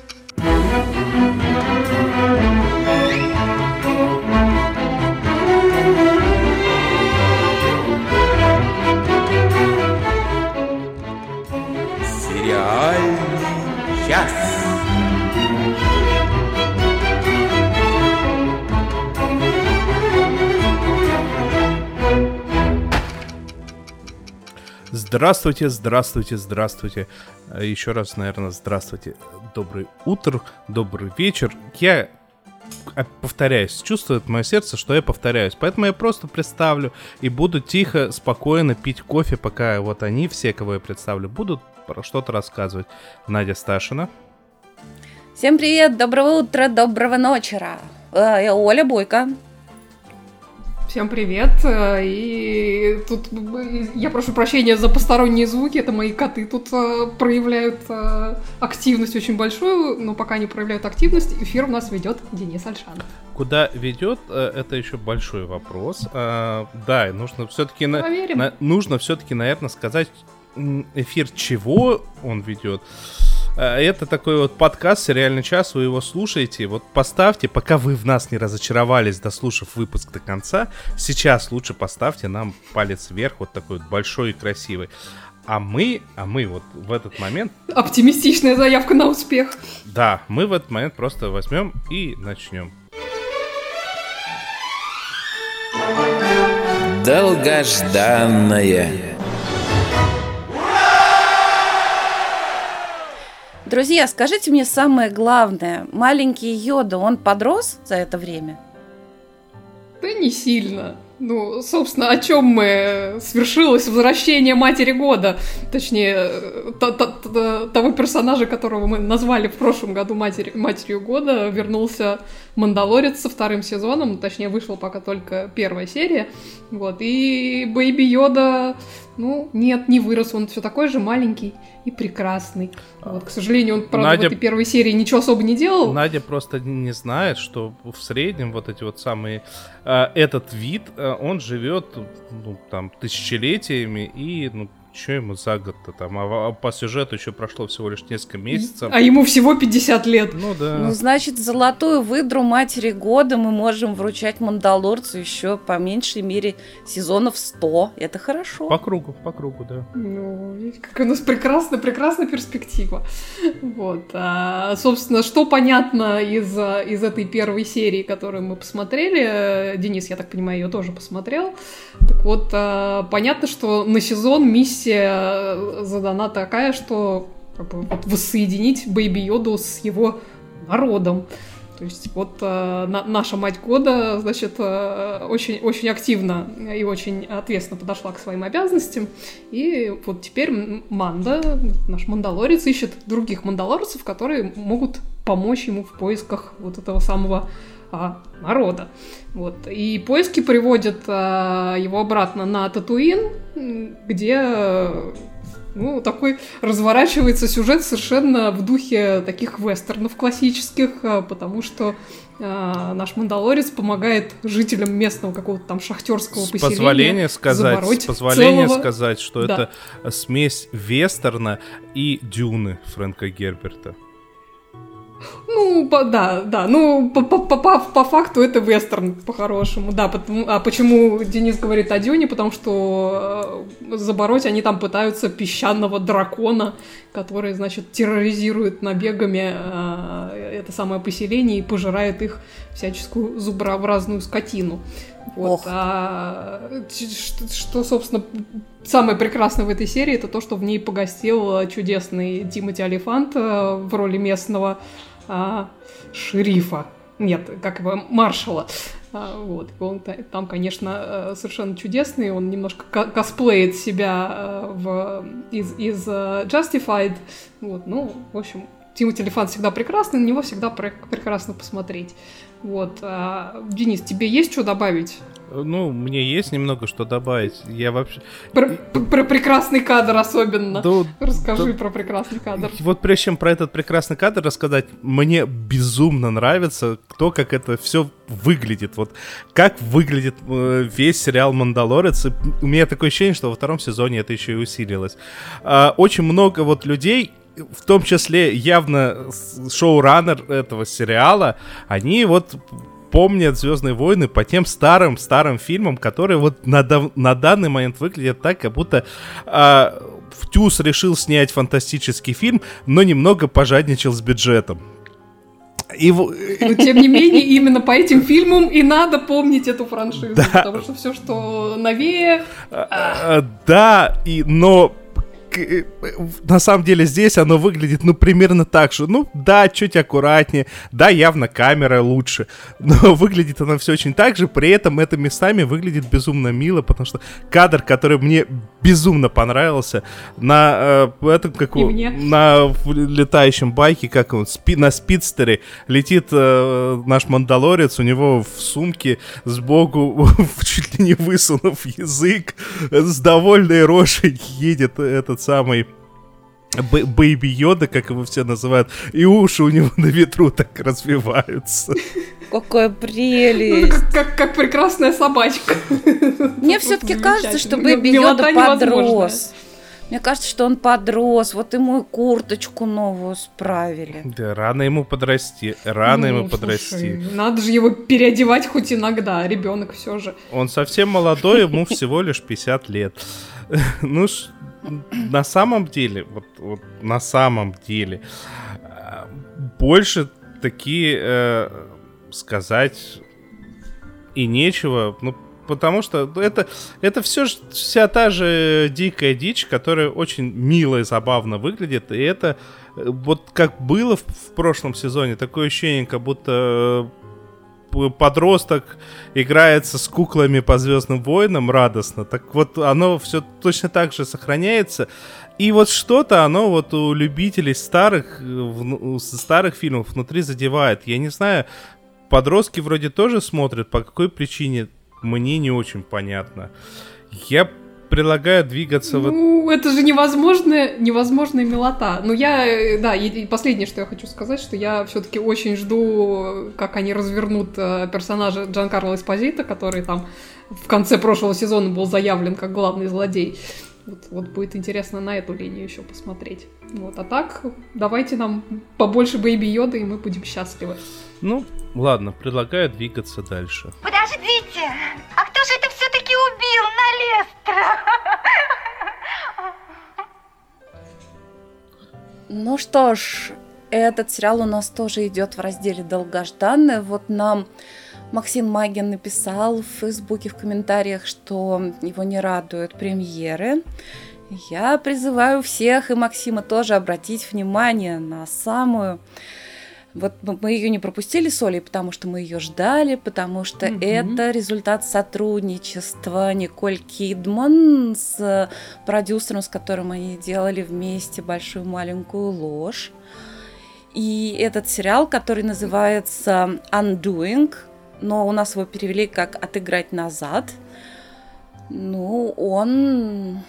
Thank you. Здравствуйте, здравствуйте, здравствуйте. Э, Еще раз, наверное, здравствуйте. Добрый утро, добрый вечер. Я повторяюсь, чувствует мое сердце, что я повторяюсь. Поэтому я просто представлю и буду тихо, спокойно пить кофе, пока вот они, все, кого я представлю, будут про что-то рассказывать. Надя Сташина. Всем привет, доброго утра, доброго ночера. Э, Я Оля Бойко. Всем привет. э, И тут э, я прошу прощения за посторонние звуки. Это мои коты тут э, проявляют активность очень большую, но пока не проявляют активность, эфир у нас ведет Денис Альшанов. Куда ведет, это еще большой вопрос. Да, нужно все-таки... Проверим. Нужно все-таки, наверное, сказать эфир чего он ведет. А, Это такой вот подкаст «Сериальный час», вы его слушаете. Вот поставьте, пока вы в нас не разочаровались, дослушав выпуск до конца, сейчас лучше поставьте нам палец вверх, вот такой вот большой и красивый. А мы, а мы вот в этот момент, Оптимистичная заявка на успех. да, мы в этот момент просто возьмем и начнем. Долгожданное. Друзья, скажите мне самое главное. Маленький Йода, он подрос за это время? Да не сильно. Ну, собственно, о чем мы свершилось возвращение матери года, точнее, то- то- то- того персонажа, которого мы назвали в прошлом году матери- матерью года, вернулся Мандалорец со вторым сезоном, точнее, вышла пока только первая серия, вот, и Бэйби Йода, ну, нет, не вырос, он все такой же маленький и прекрасный. Вот, к сожалению, он, правда, Надя- в этой первой серии ничего особо не делал. Надя просто не знает, что в среднем вот эти вот самые э, этот вид, э, он живет ну, там тысячелетиями и ну что ему за год-то там, а, а по сюжету еще прошло всего лишь несколько месяцев. А ему всего 50 лет. Ну да. Ну, значит, золотую выдру матери года мы можем вручать Мандалорцу еще по меньшей мере сезонов 100. Это хорошо. По кругу, по кругу, да. Ну, видите, какая у нас прекрасная, прекрасная перспектива. Вот. А, собственно, что понятно из, из этой первой серии, которую мы посмотрели, э, Денис, я так понимаю, ее тоже посмотрел. Так вот, а, понятно, что на сезон миссия э, задана такая, что как бы, вот воссоединить Бэйби Йоду с его народом. То есть вот э, на- наша мать года, значит, э, очень, очень активно и очень ответственно подошла к своим обязанностям. И вот теперь Манда, наш мандалорец, ищет других мандалорцев, которые могут помочь ему в поисках вот этого самого а, народа. Вот. И поиски приводят а, его обратно на Татуин, где э, ну, такой разворачивается сюжет совершенно в духе таких вестернов классических, а, потому что а, наш Мандалорец помогает жителям местного какого-то там шахтерского С поселения позволения сказать, с позволения целого- сказать, что Да. это смесь вестерна и Дюны Фрэнка Герберта. Ну, по- да, да, ну, по, по- по- по- факту это вестерн, по-хорошему, да, потому- а почему Денис говорит о Дюне, потому что э, забороть они там пытаются песчаного дракона, который, значит, терроризирует набегами э, это самое поселение и пожирает их всяческую зуброобразную скотину. Вот, Ох. а что, что, собственно, самое прекрасное в этой серии, это то, что в ней погостил чудесный Тимоти Алифант э, в роли местного а, шерифа. Нет, как его, маршала. А, вот. Он та- там, конечно, э, совершенно чудесный. Он немножко ко- косплеит себя э, в, из, из э, Justified. Вот. Ну, в общем, Тимоти Алифант всегда прекрасный, на него всегда пре- прекрасно посмотреть. Вот. А, Денис, тебе есть что добавить? Ну, мне есть немного что добавить. Я вообще... Про, про прекрасный кадр особенно. Да, Расскажи да. про прекрасный кадр. Вот прежде чем про этот прекрасный кадр рассказать, мне безумно нравится то, как это все выглядит. Вот как выглядит э, весь сериал «Мандалорец». И у меня такое ощущение, что во втором сезоне это еще и усилилось. А, очень много вот людей в том числе явно шоураннер этого сериала, они вот помнят Звездные войны по тем старым старым фильмам, которые вот на, на данный момент выглядят так, как будто э, Птюс решил снять фантастический фильм, но немного пожадничал с бюджетом. И... Но, тем не менее, именно по этим фильмам и надо помнить эту франшизу, да. потому что все, что новее... А, а, да, и, но Э, на самом деле здесь оно выглядит, ну, примерно так же. Ну, да, чуть аккуратнее, да, явно камера лучше, но выглядит оно все очень так же, при этом это местами выглядит безумно мило, потому что кадр, который мне безумно понравился, на э, этом, как у, на летающем байке, как он, спи, на спидстере летит э, наш мандалорец, у него в сумке сбоку, чуть ли не высунув язык, с довольной рожей едет этот тот самый Baby Yoda, как его все называют, и уши у него на ветру так развиваются. Какая прелесть! Ну, как, как, как прекрасная собачка. Мне все-таки кажется, что Baby Yoda подрос. Мне кажется, что он подрос, вот ему курточку новую справили. Да, рано ему подрасти, рано ну, ему слушай, подрасти. Надо же его переодевать хоть иногда, ребенок все же. Он совсем молодой, ему всего лишь 50 лет. Ну, на самом деле, вот, вот на самом деле, э, больше такие э, сказать и нечего, ну, потому что это, это все вся та же дикая дичь, которая очень мило и забавно выглядит, и это э, вот как было в, в прошлом сезоне, такое ощущение, как будто подросток играется с куклами по Звездным войнам радостно, так вот оно все точно так же сохраняется. И вот что-то оно вот у любителей старых, старых фильмов внутри задевает. Я не знаю, подростки вроде тоже смотрят, по какой причине мне не очень понятно. Я предлагаю двигаться ну, вот... это же невозможная, невозможная милота. Ну, я, э, да, и последнее, что я хочу сказать, что я все таки очень жду, как они развернут э, персонажа Джан Карло Эспозита, который там в конце прошлого сезона был заявлен как главный злодей. Вот, вот будет интересно на эту линию еще посмотреть. Вот, а так, давайте нам побольше Бэйби Йода, и мы будем счастливы. Ну, ладно, предлагаю двигаться дальше. Подождите, а кто же это все-таки убил на Ну что ж, этот сериал у нас тоже идет в разделе долгожданный. Вот нам Максим Магин написал в Фейсбуке в комментариях, что его не радуют премьеры. Я призываю всех и Максима тоже обратить внимание на самую вот мы ее не пропустили с Олей, потому что мы ее ждали, потому что mm-hmm. это результат сотрудничества Николь Кидман с продюсером, с которым они делали вместе большую маленькую ложь. И этот сериал, который называется Undoing, но у нас его перевели как «Отыграть назад», ну, он...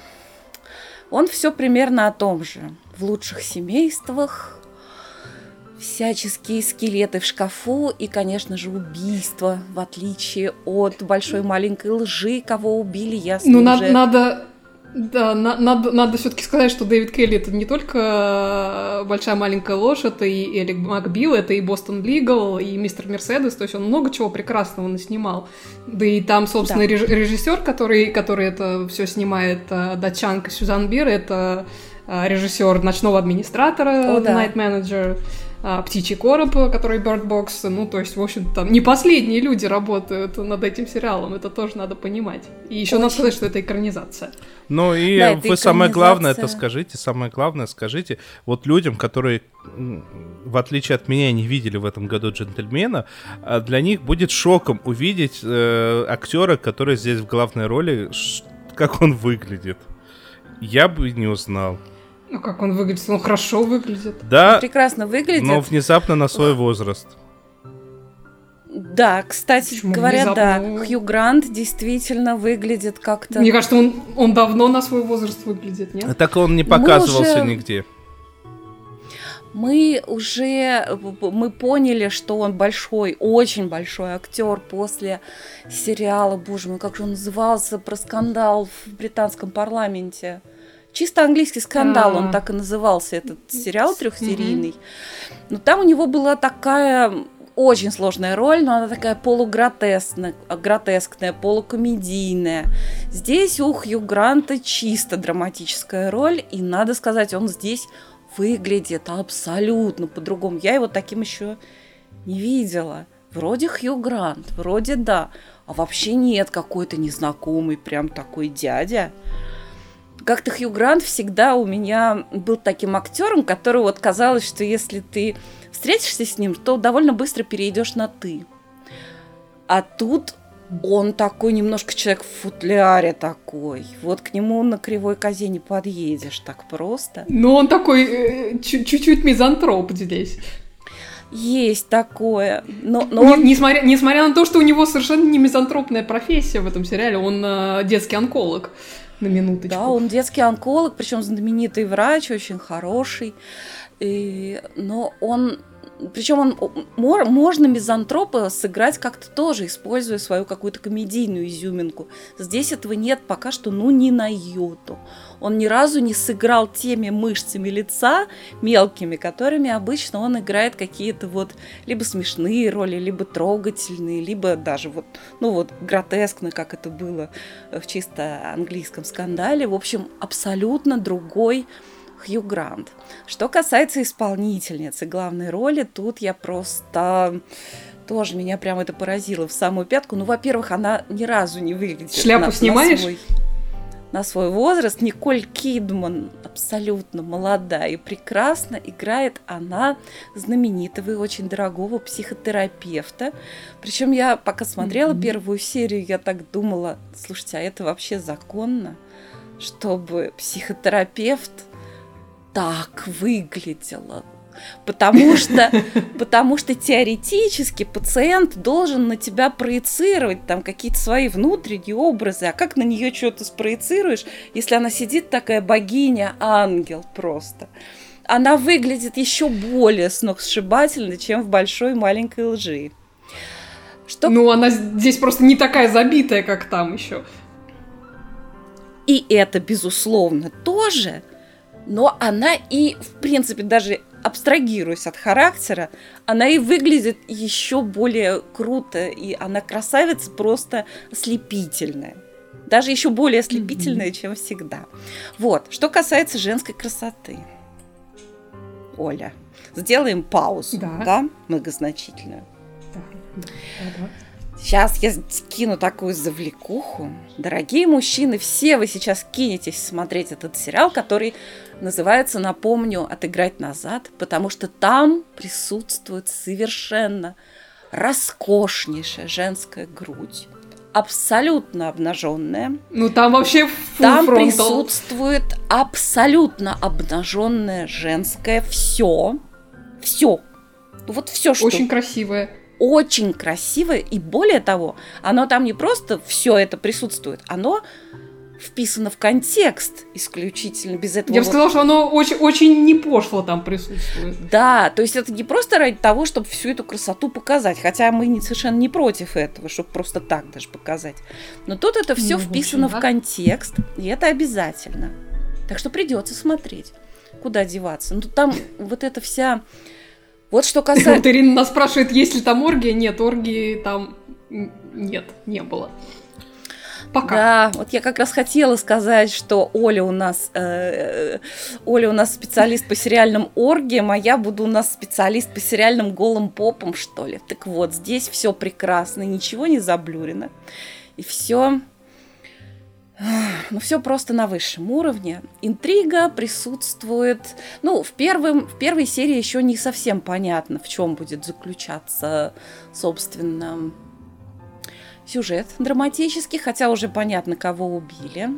Он все примерно о том же. В лучших семействах, всяческие скелеты в шкафу и, конечно же, убийство, в отличие от большой маленькой лжи, кого убили, ясно Ну, уже. надо, надо да, на, надо, надо все-таки сказать, что Дэвид Келли это не только большая маленькая ложь, это и Элик Макбил, это и Бостон Лигал, и Мистер Мерседес, то есть он много чего прекрасного наснимал. Да и там, собственно, да. режиссер, который, который это все снимает, э, датчанка Сюзан Бир, это э, режиссер ночного администратора, О, да. Night Manager. А, птичий короб, который Bird Box. Ну, то есть, в общем, там не последние люди работают над этим сериалом, это тоже надо понимать. И еще Очень. надо сказать, что это экранизация. Ну и да, вы самое главное это скажите, самое главное скажите, вот людям, которые, в отличие от меня, не видели в этом году джентльмена, а для них будет шоком увидеть э, актера, который здесь в главной роли, как он выглядит. Я бы не узнал. Ну, как он выглядит? Он хорошо выглядит. Да. Он прекрасно выглядит. Но внезапно на свой возраст. Да, кстати Почему говоря, внезапно? да, Хью Грант действительно выглядит как-то... Мне кажется, он, он давно на свой возраст выглядит, нет? Так он не показывался уже... нигде. Мы уже мы поняли, что он большой, очень большой актер после сериала, боже мой, как же он назывался, про скандал в британском парламенте. Чисто английский скандал, он А. так и назывался, этот сериал трехсерийный. Но там у него была такая очень сложная роль, но она такая полугротескная, гротескная, полукомедийная. Здесь у Хью Гранта чисто драматическая роль, и надо сказать, он здесь выглядит абсолютно по-другому. Я его таким еще не видела. Вроде Хью Грант, вроде да, а вообще нет, какой-то незнакомый прям такой дядя. Как-то Хью Грант всегда у меня был таким актером, который вот казалось, что если ты встретишься с ним, то довольно быстро перейдешь на ты. А тут он такой немножко человек в футляре такой. Вот к нему на кривой козе не подъедешь так просто. Ну, он такой э, чу- чуть-чуть мизантроп здесь. Есть такое. Но, но Не- он несмотря, несмотря на то, что у него совершенно не мизантропная профессия в этом сериале, он э, детский онколог, на минуточку. Да, он детский онколог, причем знаменитый врач, очень хороший. И, но он, причем он можно мизантропа сыграть как-то тоже, используя свою какую-то комедийную изюминку. Здесь этого нет пока что, ну ни на йоту. Он ни разу не сыграл теми мышцами лица мелкими, которыми обычно он играет какие-то вот либо смешные роли, либо трогательные, либо даже вот, ну вот гротескно, как это было в чисто английском скандале. В общем, абсолютно другой Хью Грант. Что касается исполнительницы главной роли, тут я просто тоже меня прям это поразило в самую пятку. Ну, во-первых, она ни разу не выглядит Шляпу на, снимаешь? На свой, на свой возраст. Николь Кидман абсолютно молодая и прекрасно играет она знаменитого и очень дорогого психотерапевта. Причем я пока смотрела Мгм. первую серию, я так думала, слушайте, а это вообще законно, чтобы психотерапевт так выглядела. Потому что, потому что теоретически пациент должен на тебя проецировать там какие-то свои внутренние образы. А как на нее что-то спроецируешь, если она сидит такая богиня, ангел просто? Она выглядит еще более сногсшибательно, чем в большой маленькой лжи. Что Ну, она здесь просто не такая забитая, как там еще. И это, безусловно, тоже, но она и, в принципе, даже абстрагируясь от характера, она и выглядит еще более круто, и она красавица просто ослепительная. Даже еще более ослепительная, чем всегда. Вот, что касается женской красоты. Оля, сделаем паузу, Да. да, многозначительную. Да, да, да. Сейчас я скину такую завлекуху. Дорогие мужчины, все вы сейчас кинетесь смотреть этот сериал, который называется, напомню, «Отыграть назад», потому что там присутствует совершенно роскошнейшая женская грудь, абсолютно обнаженная. Ну, там вообще Там frontal. присутствует абсолютно обнаженное женское все. Все. Вот все, что Очень красивая. Очень красивое, и более того, оно там не просто все это присутствует, оно вписано в контекст исключительно, без этого... Я бы вот- сказала, что оно очень, очень не пошло там присутствует. Да, то есть это не просто ради того, чтобы всю эту красоту показать, хотя мы не, совершенно не против этого, чтобы просто так даже показать. Но тут это все Ну, в общем, вписано в да. контекст, и это обязательно. Так что придется смотреть. Куда деваться? Ну там вот эта вся... Вот что Вот касается... Ирина нас спрашивает, есть ли там оргия. Нет, оргии там нет, не было. Пока. Да, вот я как раз хотела сказать, что Оля у нас, э, Оля у нас специалист по сериальным оргиям, а я буду у нас специалист по сериальным голым попам, что ли. Так вот, здесь все прекрасно, ничего не заблюрено. И все, ну все просто на высшем уровне. Интрига присутствует, ну в первом, в первой серии еще не совсем понятно, в чем будет заключаться, собственно, сюжет драматический, хотя уже понятно, кого убили.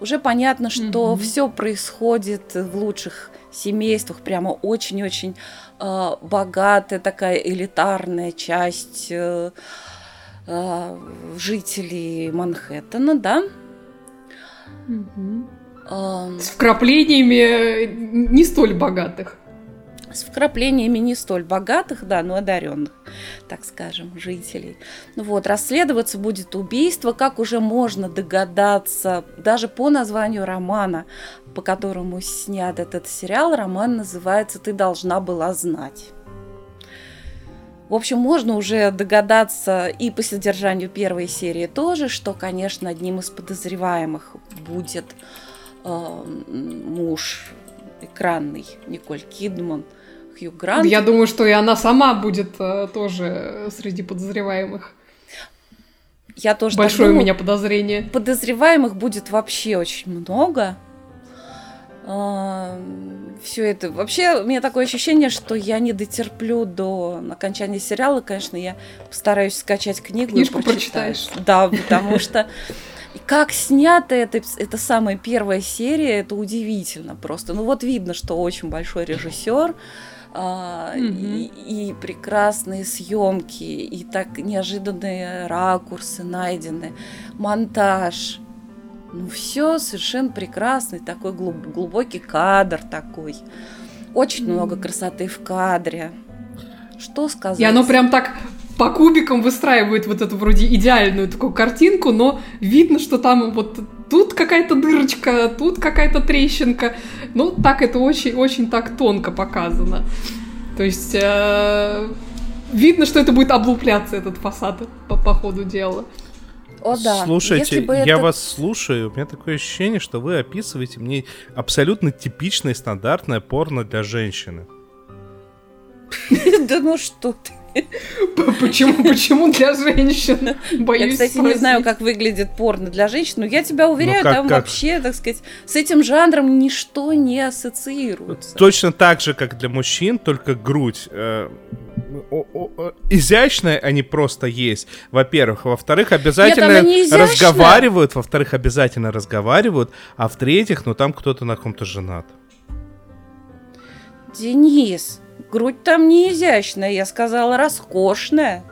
Уже понятно, что Мгм. все происходит в лучших семействах, прямо очень-очень э, богатая такая элитарная часть э, э, жителей Манхэттена, да. Эм, С вкраплениями э, не столь богатых. с вкраплениями не столь богатых, да, но одаренных, так скажем, жителей. Вот, расследоваться будет убийство, как уже можно догадаться, даже по названию романа, по которому снят этот сериал, роман называется «Ты должна была знать». В общем, можно уже догадаться и по содержанию первой серии тоже, что, конечно, одним из подозреваемых будет э, муж экранный Николь Кидман – Хью Грант. Я думаю, что и она сама будет э, тоже среди подозреваемых. Я тоже Большое думаю, у меня подозрение. Подозреваемых будет вообще очень много. Все это. Вообще, у меня такое ощущение, что я не дотерплю до окончания сериала. Конечно, я постараюсь скачать книгу. Книжку прочитаешь. Да, потому что как снято это, это самая первая серия, это удивительно просто. Ну вот видно, что очень большой режиссер, а, и, и прекрасные съемки, и так неожиданные ракурсы найдены, монтаж. Ну, все совершенно прекрасный, такой глуб, глубокий кадр такой. Очень много красоты в кадре. Что сказать? И оно прям так по кубикам выстраивает вот эту вроде идеальную такую картинку, но видно, что там вот тут какая-то дырочка, тут какая-то трещинка. Ну, так это очень-очень так тонко показано. То есть э, видно, что это будет облупляться, этот фасад по, по ходу дела. О, да. Слушайте, я это... вас слушаю, у меня такое ощущение, что вы описываете мне абсолютно типичное стандартное порно для женщины. Да ну что ты. Почему, почему для женщин? Боюсь Я, кстати, спросить. не знаю, как выглядит порно для женщин, но я тебя уверяю, ну, как, там как? вообще, так сказать, с этим жанром ничто не ассоциируется. Точно так же, как для мужчин, только грудь э, изящная, а не просто есть. Во-первых, во-вторых, обязательно Нет, разговаривают, во-вторых, обязательно разговаривают, а в-третьих, ну там кто-то на ком-то женат. Денис, грудь там не изящная, я сказала роскошная.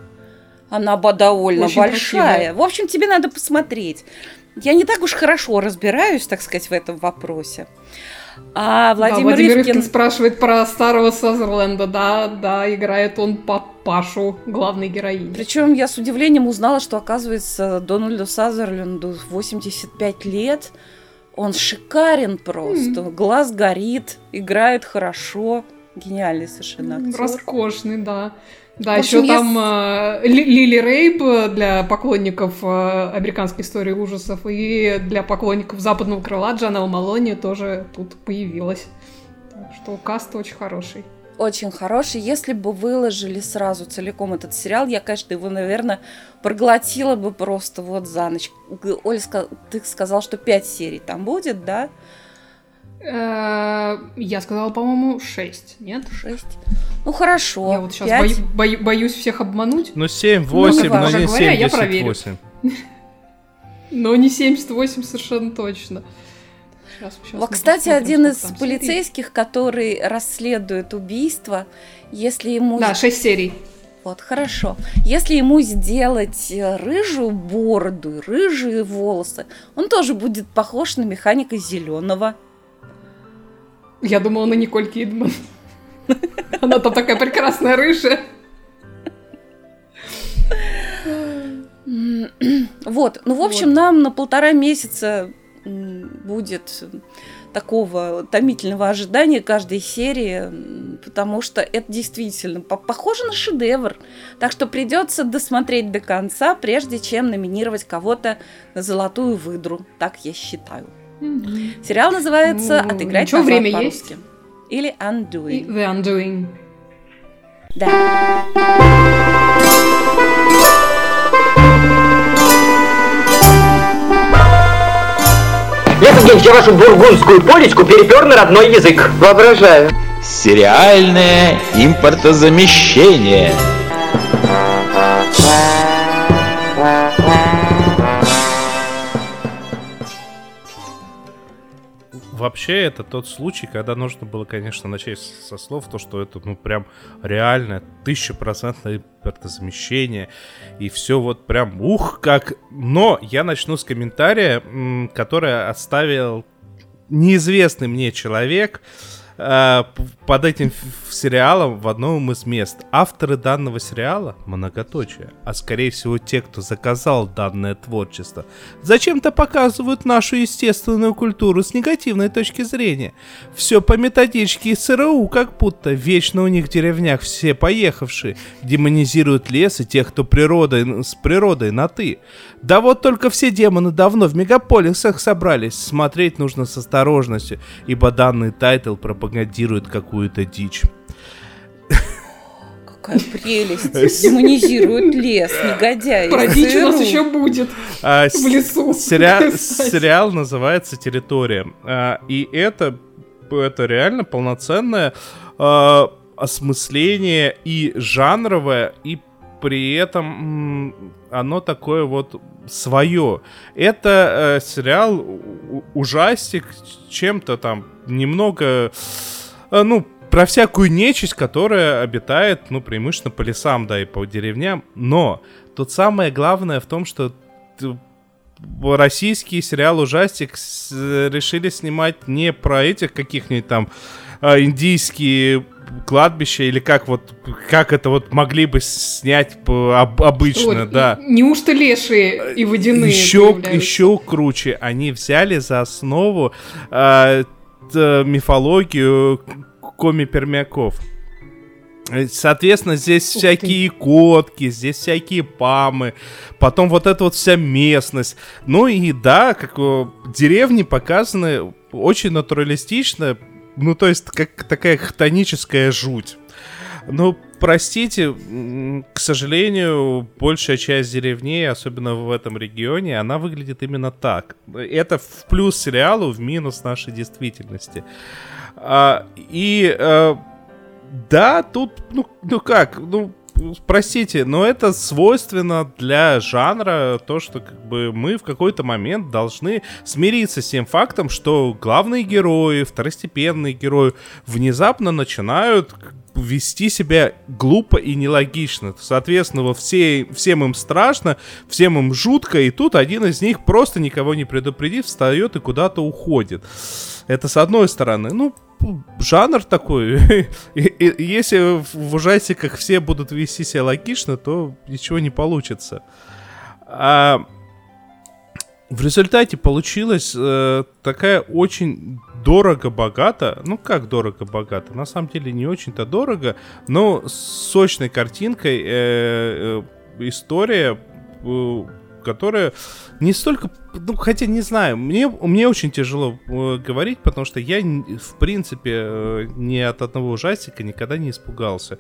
Она довольно Очень большая. Красивая. В общем, тебе надо посмотреть. Я не так уж хорошо разбираюсь, так сказать, в этом вопросе. А Владимир, да, Владимир Ивкин... Ивкин спрашивает про старого Сазерленда. Да, да, играет он папашу главной героини. Причем я с удивлением узнала, что, оказывается, Дональду Сазерленду 85 лет. Он шикарен просто. Mm. Глаз горит, играет хорошо. Гениальный совершенно актер. Роскошный, да. Да, общем, еще там э, Лили Рейп для поклонников э, американской истории ужасов и для поклонников западного крыла Джанел Малони тоже тут появилась. Так что каст очень хороший. Очень хороший. Если бы выложили сразу целиком этот сериал, я, конечно, его, наверное, проглотила бы просто вот за ночь. Оля, ты сказал, что пять серий там будет, да? Э, я сказала, по-моему, 6, нет? 6. Ну хорошо. Я вот сейчас бою, бою, боюсь всех обмануть. Ну 7, 8, ну, но не 78. Но не 78 совершенно точно. Сейчас, сейчас вот, кстати, один из полицейских, который расследует убийство, если ему... Да, 6 серий. Вот, хорошо. Если ему сделать э, рыжую бороду, рыжие волосы, он тоже будет похож на механика зеленого. Я думала на Николь Кидман. Она там такая прекрасная рыжая. Вот, ну, в общем, вот. нам на полтора месяца будет такого томительного ожидания каждой серии, потому что это действительно похоже на шедевр. Так что придется досмотреть до конца, прежде чем номинировать кого-то на золотую выдру. Так я считаю. Mm-hmm. Сериал называется ну, «Отыграть назад время по-русски». Есть? Или Undoing. The Undoing. Да. Евгений, я вашу бургундскую полечку перепер на родной язык. Воображаю. Сериальное импортозамещение. Вообще это тот случай, когда нужно было, конечно, начать со слов, то, что это, ну, прям реально тысячепроцентное импортозамещение, и все вот прям ух как. Но я начну с комментария, который оставил неизвестный мне человек, э, под этим сериалом в одном из мест. Авторы данного сериала многоточие, а скорее всего те, кто заказал данное творчество, зачем-то показывают нашу естественную культуру с негативной точки зрения. Все по методичке ЦРУ, как будто вечно у них в деревнях все поехавшие демонизируют лес и тех, кто природой, с природой на «ты». Да вот только все демоны давно в мегаполисах собрались. Смотреть нужно с осторожностью, ибо данный тайтл пропагандирует какую-то дичь. Какая прелесть. Демонизируют лес, негодяй. Про дичь у нас еще будет. А, В лесу. Сериал называется «Территория». А, и это, это реально полноценное а, осмысление и жанровое, и при этом оно такое вот свое. Это э, сериал ужастик чем-то там немного, э, ну, про всякую нечисть, которая обитает, ну, преимущественно по лесам, да, и по деревням. Но тут самое главное в том, что российский сериал ужастик с- решили снимать не про этих каких-нибудь там а, индийские кладбища или как вот как это вот могли бы снять об- обычно, Вот, да. Неужто лешие и водяные Еще, появляются? еще круче, они взяли за основу т- мифологию коми-пермяков. Э, Соответственно, здесь Ух всякие котки, здесь всякие памы, потом вот эта вот вся местность. Ну и да, как э, деревни показаны очень натуралистично, ну то есть как такая хтоническая жуть. Ну, простите, к сожалению, большая часть деревней, особенно в этом регионе, она выглядит именно так. Это в плюс сериалу, в минус нашей действительности. А, и э, да, тут, ну, ну как, ну, простите, но это свойственно для жанра, то, что как бы мы в какой-то момент должны смириться с тем фактом, что главные герои, второстепенные герои внезапно начинают вести себя глупо и нелогично. Соответственно, во все, всем им страшно, всем им жутко, и тут один из них просто никого не предупредив, встает и куда-то уходит. Это с одной стороны. Ну, жанр такой. Если в ужастиках все будут вести себя логично, то ничего не получится. А в результате получилась э, такая очень дорого-богато. Ну, как дорого-богато? На самом деле не очень-то дорого, но с сочной картинкой э, э, история, которая не столько, ну, хотя не знаю, мне, мне очень тяжело э, говорить, потому что я, в принципе, э, ни от одного ужастика никогда не испугался.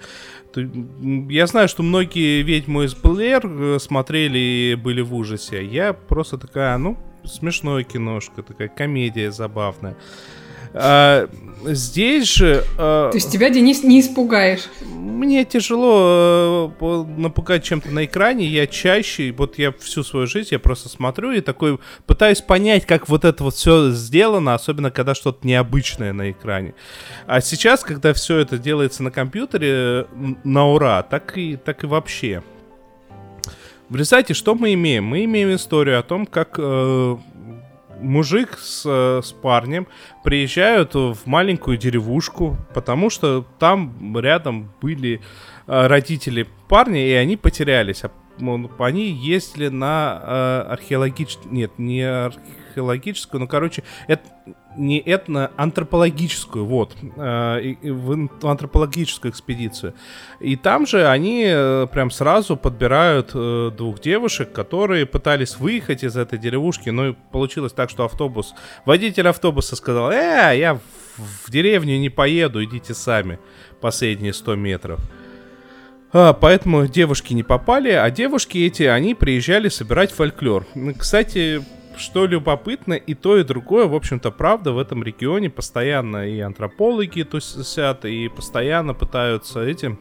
Я знаю, что многие «Ведьму из Блэр» э, смотрели и были в ужасе. Я просто такая, ну, смешная киношка, такая комедия забавная. А, здесь же... э, То есть тебя, Денис, не испугаешь. мне тяжело э, напугать чем-то на экране. Я чаще, вот я всю свою жизнь, я просто смотрю и такой пытаюсь понять, как вот это вот все сделано, особенно когда что-то необычное на экране. А сейчас, когда все это делается на компьютере на ура, так и, так и вообще. В результате что мы имеем? Мы имеем историю о том, как э, мужик с, э, с парнем приезжают в маленькую деревушку, потому что там рядом были э, родители парня, и они потерялись. А, Они ездили на археологическую... Нет, не археологическую, ну, короче, это не этно-антропологическую, вот, э, в ан- в антропологическую экспедицию. И там же они э, прям сразу подбирают э, двух девушек, которые пытались выехать из этой деревушки, но и получилось так, что автобус, водитель автобуса сказал, э, я в, деревню не поеду, идите сами последние 100 метров. А, поэтому девушки не попали, а девушки эти, они приезжали собирать фольклор. Ну, Кстати, что любопытно, и то, и другое, в общем-то, правда, в этом регионе постоянно и антропологи тусят, и постоянно пытаются эти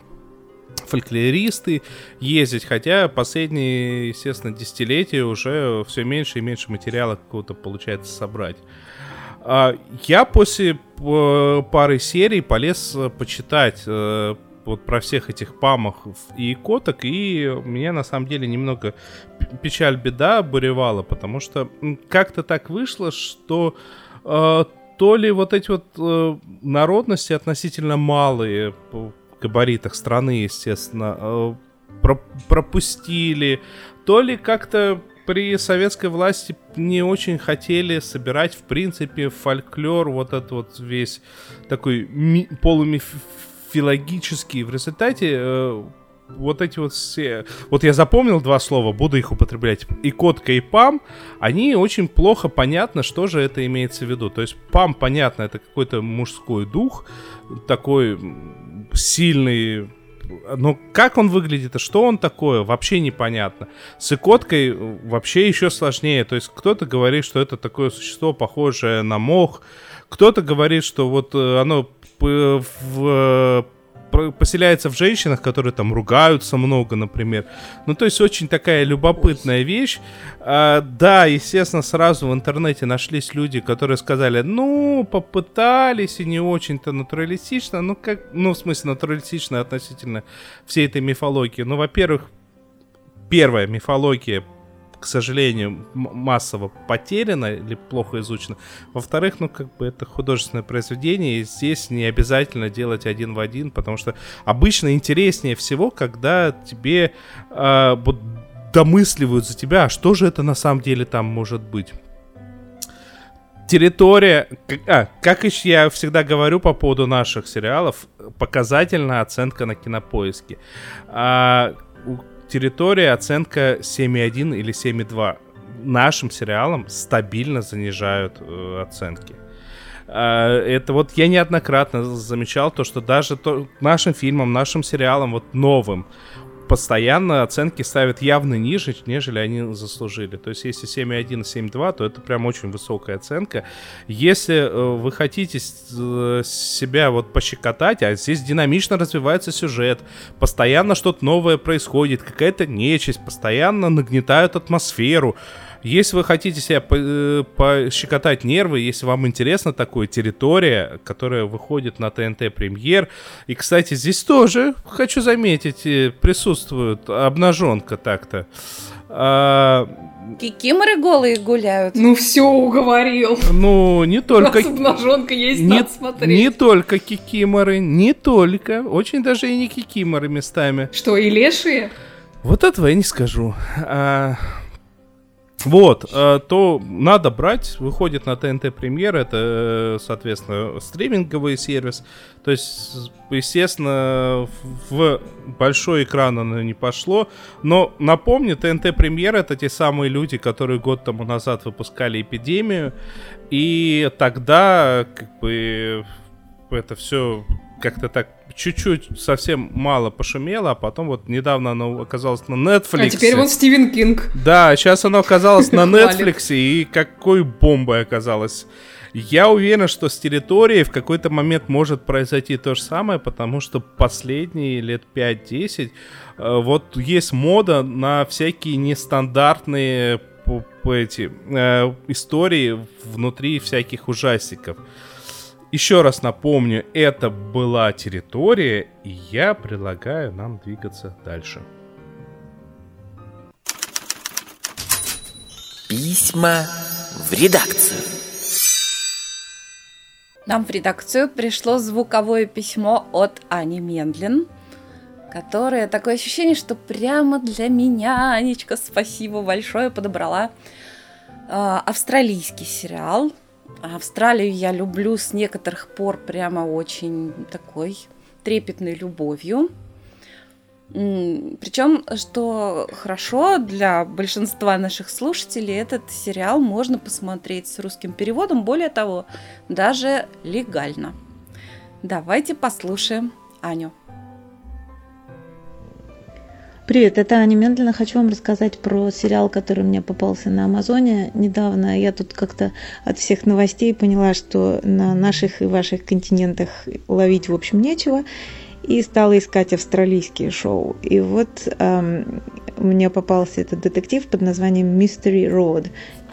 фольклористы ездить, хотя последние, естественно, десятилетия уже все меньше и меньше материала какого-то получается собрать. А, Я после э, пары серий полез э, почитать э, вот про всех этих памахов и коток, и меня на самом деле немного печаль беда буревала, потому что как-то так вышло, что э, то ли вот эти вот э, народности относительно малые в габаритах страны, естественно, э, про пропустили, то ли как-то при советской власти не очень хотели собирать, в принципе, фольклор, вот этот вот весь такой ми- полумифологический. В результате э, вот эти вот все... Вот я запомнил два слова, буду их употреблять. И котка, и пам, они очень плохо понятно, что же это имеется в виду. То есть пам, понятно, это какой-то мужской дух, такой сильный но как он выглядит и что он такое, вообще непонятно. С икоткой вообще еще сложнее. То есть кто-то говорит, что это такое существо, похожее на мох. Кто-то говорит, что вот э, оно в поселяется в женщинах, которые там ругаются много, например. Ну, то есть очень такая любопытная вещь. А, да, естественно, сразу в интернете нашлись люди, которые сказали, ну, попытались и не очень-то натуралистично, ну, как, ну, в смысле, натуралистично относительно всей этой мифологии. Ну, во-первых, первая мифология к сожалению, массово потеряно или плохо изучено. Во-вторых, ну, как бы это художественное произведение, и здесь не обязательно делать один в один, потому что обычно интереснее всего, когда тебе э, вот домысливают за тебя, а что же это на самом деле там может быть. Территория, а, как я всегда говорю по поводу наших сериалов, показательная оценка на кинопоиске. А, территория оценка 7,1 или 7,2. Нашим сериалам стабильно занижают э, оценки. Э, это вот я неоднократно замечал то, что даже то, нашим фильмам, нашим сериалам, вот новым, постоянно оценки ставят явно ниже, нежели они заслужили. То есть если 7.1 7.2, то это прям очень высокая оценка. Если э, вы хотите э, себя вот пощекотать, а здесь динамично развивается сюжет, постоянно что-то новое происходит, какая-то нечисть, постоянно нагнетают атмосферу, если вы хотите себя э, пощекотать нервы, если вам интересна такая территория, которая выходит на ТНТ премьер, и, кстати, здесь тоже, хочу заметить, э, присутствует обнаженка так-то. А... Кикиморы голые гуляют. Ну все, уговорил. Ну, не только... обнаженка есть, не, надо смотреть. Не только кикиморы, не только. Очень даже и не кикиморы местами. Что, и лешие? Вот этого я не скажу. А... Вот, э, то надо брать, выходит на ТНТ Премьер, это, э, соответственно, стриминговый сервис. То есть, естественно, в большой экран оно не пошло. Но напомню, ТНТ Премьер это те самые люди, которые год тому назад выпускали эпидемию. И тогда, как бы, это все как-то так чуть-чуть совсем мало пошумело, а потом вот недавно оно оказалось на Netflix. А теперь вон Стивен Кинг. Да, сейчас оно оказалось на Netflix, и какой бомбой оказалось. Я уверен, что с территорией в какой-то момент может произойти то же самое, потому что последние лет 5-10 э, вот есть мода на всякие нестандартные эти э, истории внутри всяких ужастиков. Еще раз напомню, это была территория, и я предлагаю нам двигаться дальше. Письма в редакцию. Нам в редакцию пришло звуковое письмо от Ани Мендлин, которое такое ощущение, что прямо для меня, Анечка, спасибо большое, подобрала э, австралийский сериал Австралию я люблю с некоторых пор прямо очень такой трепетной любовью. Причем, что хорошо для большинства наших слушателей, этот сериал можно посмотреть с русским переводом, более того, даже легально. Давайте послушаем Аню. Привет, это Аня Мендлина. Хочу вам рассказать про сериал, который мне попался на Амазоне недавно. Я тут как-то от всех новостей поняла, что на наших и ваших континентах ловить, в общем, нечего. И стала искать австралийские шоу. И вот эм, мне попался этот детектив под названием Mystery Road.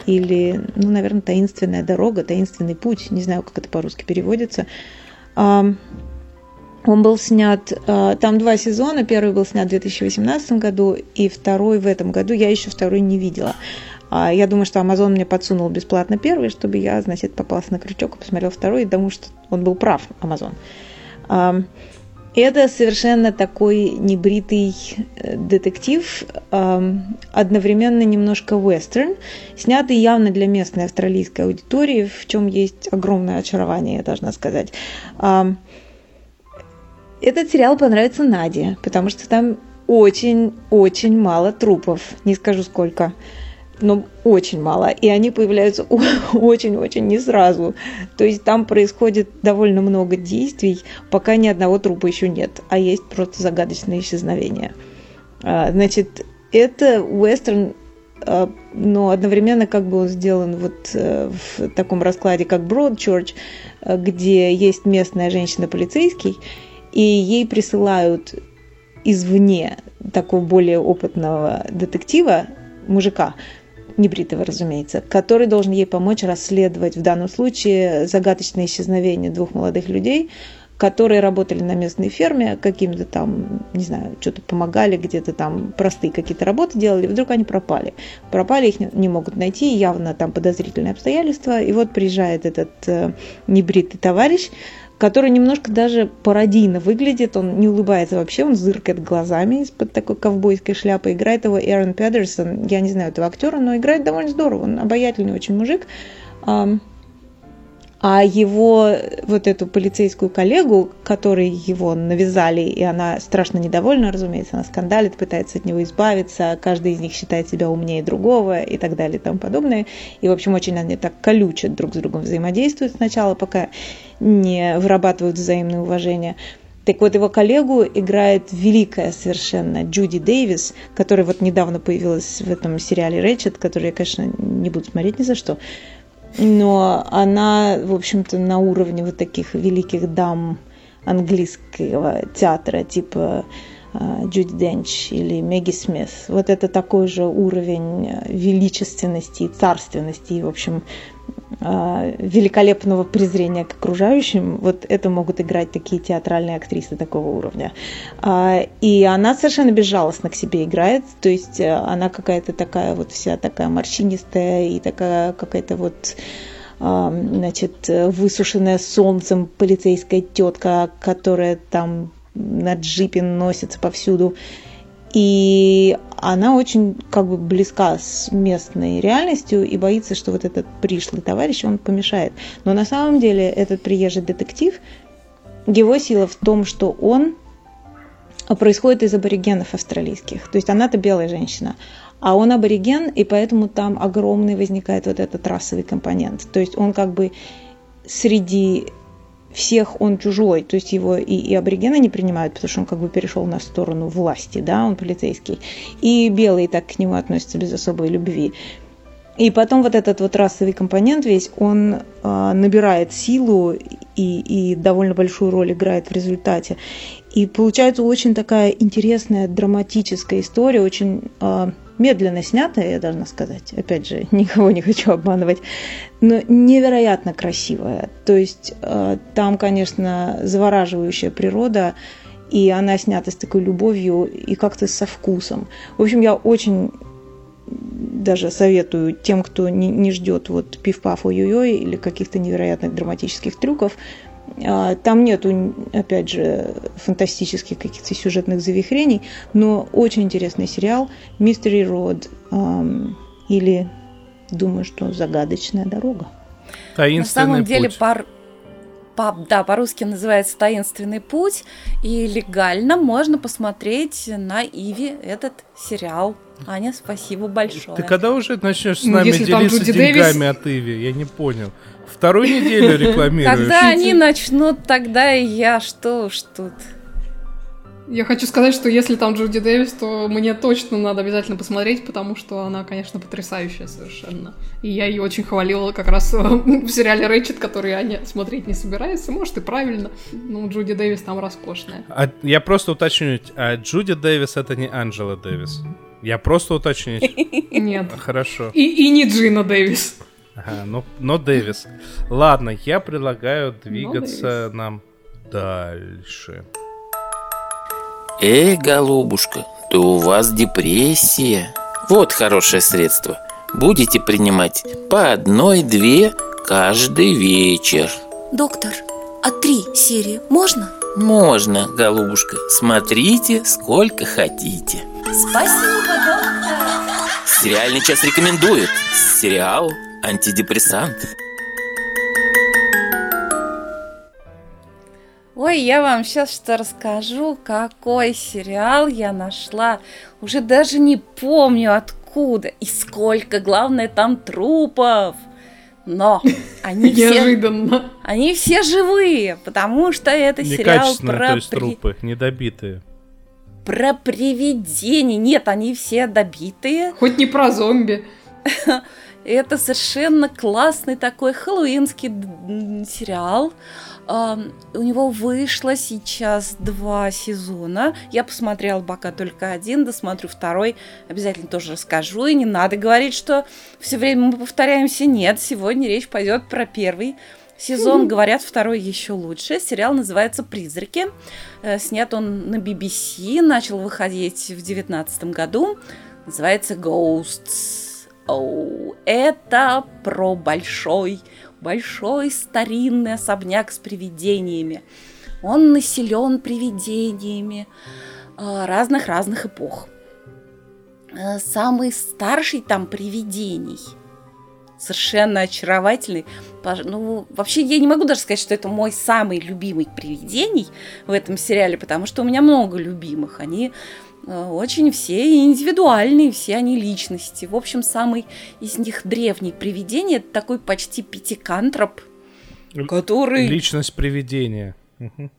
Или, ну, наверное, таинственная дорога, таинственный путь. Не знаю, как это по-русски переводится. Эм, он был снят, э, там два сезона, первый был снят в 2018 году, и второй в этом году, я еще второй не видела. А я думаю, что Amazon мне подсунул бесплатно первый, чтобы я, значит, попался на крючок и посмотрел второй, думаю, что он был прав, Amazon. Это совершенно такой небритый э, детектив, одновременно немножко вестерн, снятый явно для местной австралийской аудитории, в чем есть огромное очарование, я должна сказать. Этот сериал понравится Наде, потому что там очень-очень мало трупов, не скажу сколько но очень мало, и они появляются очень-очень не сразу. То есть там происходит довольно много действий, пока ни одного трупа еще нет, а есть просто загадочное исчезновение. А, значит, это вестерн, а, но одновременно как бы он сделан вот э, в таком раскладе, как Broadchurch, э, где есть местная женщина-полицейский, и ей присылают извне такого более опытного детектива, мужика, небритого, разумеется, который должен ей помочь расследовать в данном случае загадочное исчезновение двух молодых людей, которые работали на местной ферме, какими-то там, не знаю, что-то помогали, где-то там простые какие-то работы делали, вдруг они пропали. Пропали, их не могут найти, явно там подозрительные обстоятельства. И вот приезжает этот э, небритый товарищ, который немножко даже пародийно выглядит. Он не улыбается вообще, он зыркает глазами из-под такой ковбойской шляпы. Играет его Эрон Педерсон. Я не знаю этого актера, но играет довольно здорово. Он обаятельный очень мужик. А его, вот эту полицейскую коллегу, которой его навязали, и она страшно недовольна, разумеется, она скандалит, пытается от него избавиться, каждый из них считает себя умнее другого и так далее и тому подобное. И, в общем, очень они так колюче друг с другом взаимодействуют сначала, пока не вырабатывают взаимное уважение. Так вот, его коллегу играет великая совершенно Джуди Дэвис, которая вот недавно появилась в этом сериале «Рэчет», который я, конечно, не буду смотреть ни за что но она, в общем-то, на уровне вот таких великих дам английского театра, типа а, Джуди Денч или Мэгги Смит. Вот это такой же уровень величественности и царственности, и, в общем, великолепного презрения к окружающим, вот это могут играть такие театральные актрисы такого уровня. А, и она совершенно безжалостно к себе играет, то есть э, она какая-то такая вот вся такая морщинистая и такая какая-то вот а, значит, высушенная солнцем полицейская тетка, которая там на джипе носится повсюду. И она очень как бы близка с местной реальностью и боится, что вот этот пришлый товарищ, он помешает. Но на самом деле этот приезжий детектив, его сила в том, что он происходит из аборигенов австралийских. То есть она-то белая женщина, а он абориген, и поэтому там огромный возникает вот этот расовый компонент. То есть он как бы среди всех он чужой, то есть его и, и аборигены не принимают, потому что он как бы перешел на сторону власти, да, он полицейский, и белые так к нему относятся без особой любви. И потом вот этот вот расовый компонент весь, он э, набирает силу и, и довольно большую роль играет в результате. И получается очень такая интересная, драматическая история, очень э, медленно снятая, я должна сказать. Опять же, никого не хочу обманывать, но невероятно красивая. То есть э, там, конечно, завораживающая природа, и она снята с такой любовью и как-то со вкусом. В общем, я очень даже советую тем, кто не, не ждет вот пиф-паф ой-ой-ой или каких-то невероятных драматических трюков, а, там нету, опять же, фантастических каких-то сюжетных завихрений, но очень интересный сериал Mystery Road или, думаю, что загадочная дорога. На самом деле, пар... По, да, по-русски называется «Таинственный путь», и легально можно посмотреть на Иви этот сериал. Аня, спасибо большое. Ты когда уже начнешь с ну, нами ну, делиться деньгами Дэвис... от Иви? Я не понял. Вторую неделю рекламируешь. Когда они начнут, тогда и я что уж тут. Я хочу сказать, что если там Джуди Дэвис, то мне точно надо обязательно посмотреть, потому что она, конечно, потрясающая совершенно. И я ее очень хвалила как раз в сериале Рэчет, который я не, смотреть не собираюсь. Может, и правильно. Но Джуди Дэвис там роскошная. А, я просто уточню, а Джуди Дэвис это не Анджела Дэвис? Я просто уточню. Нет. Хорошо. И, и не Джина Дэвис. Ага, но, но Дэвис. Ладно, я предлагаю двигаться нам дальше. Эй, голубушка, то у вас депрессия. Вот хорошее средство. будете принимать по одной-две каждый вечер. Доктор, а три серии можно? Можно, голубушка. Смотрите, сколько хотите. Спасибо, доктор. Сериальный час рекомендует. Сериал «Антидепрессант». Ой, я вам сейчас что расскажу, какой сериал я нашла. Уже даже не помню откуда и сколько, главное, там трупов. Но они все, Неожиданно. они все живые, потому что это сериал про, то есть трупы, недобитые. про привидений. Нет, они все добитые. Хоть не про зомби. Это совершенно классный такой хэллоуинский сериал. У него вышло сейчас два сезона. Я посмотрела пока только один, досмотрю второй. Обязательно тоже расскажу. И не надо говорить, что все время мы повторяемся. Нет, сегодня речь пойдет про первый сезон. Говорят, второй еще лучше. Сериал называется «Призраки». Э, Снят он на BBC, начал выходить в девятнадцатом году. Называется «Ghosts». Оу, это про большой, большой старинный особняк с привидениями. Он населен привидениями а, разных-разных эпох. Э, Самый старший там привидений совершенно очаровательный. Ну, вообще, я не могу даже сказать, что это мой самый любимый привидений в этом сериале, потому что у меня много любимых. Они очень все индивидуальные, все они личности. В общем, самый из них древний привидение это такой почти пятикантроп, который... Личность привидения.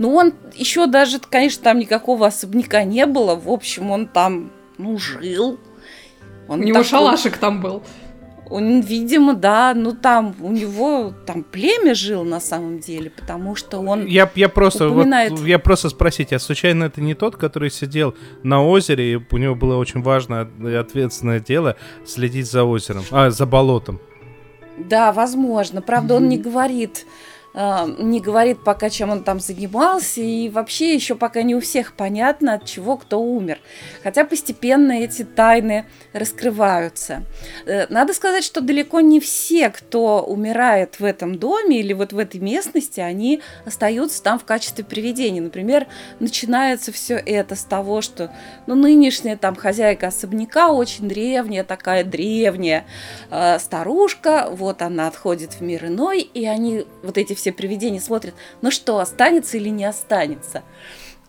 Ну, он еще даже, конечно, там никакого особняка не было. В общем, он там, ну, жил. Он У него такой- шалашик там был. Он, видимо, да, ну там у него там племя жил на самом деле, потому что он... Я, я просто вот, упоминает- я просто спросить, а случайно это не тот, который сидел на озере, и у него было очень важное и ответственное дело следить за озером, а, за болотом. Да, возможно. Правда, он не говорит, не говорит пока, чем он там занимался, и вообще еще пока не у всех понятно, от чего кто умер. Хотя постепенно эти тайны раскрываются. Э, Надо сказать, что далеко не все, кто умирает в этом доме или вот в этой местности, они остаются там в качестве привидений. Например, начинается все это с того, что ну, нынешняя там хозяйка особняка очень древняя, такая древняя э, старушка, вот она отходит в мир иной, и они, вот эти все привидения смотрят, ну что, останется или не останется?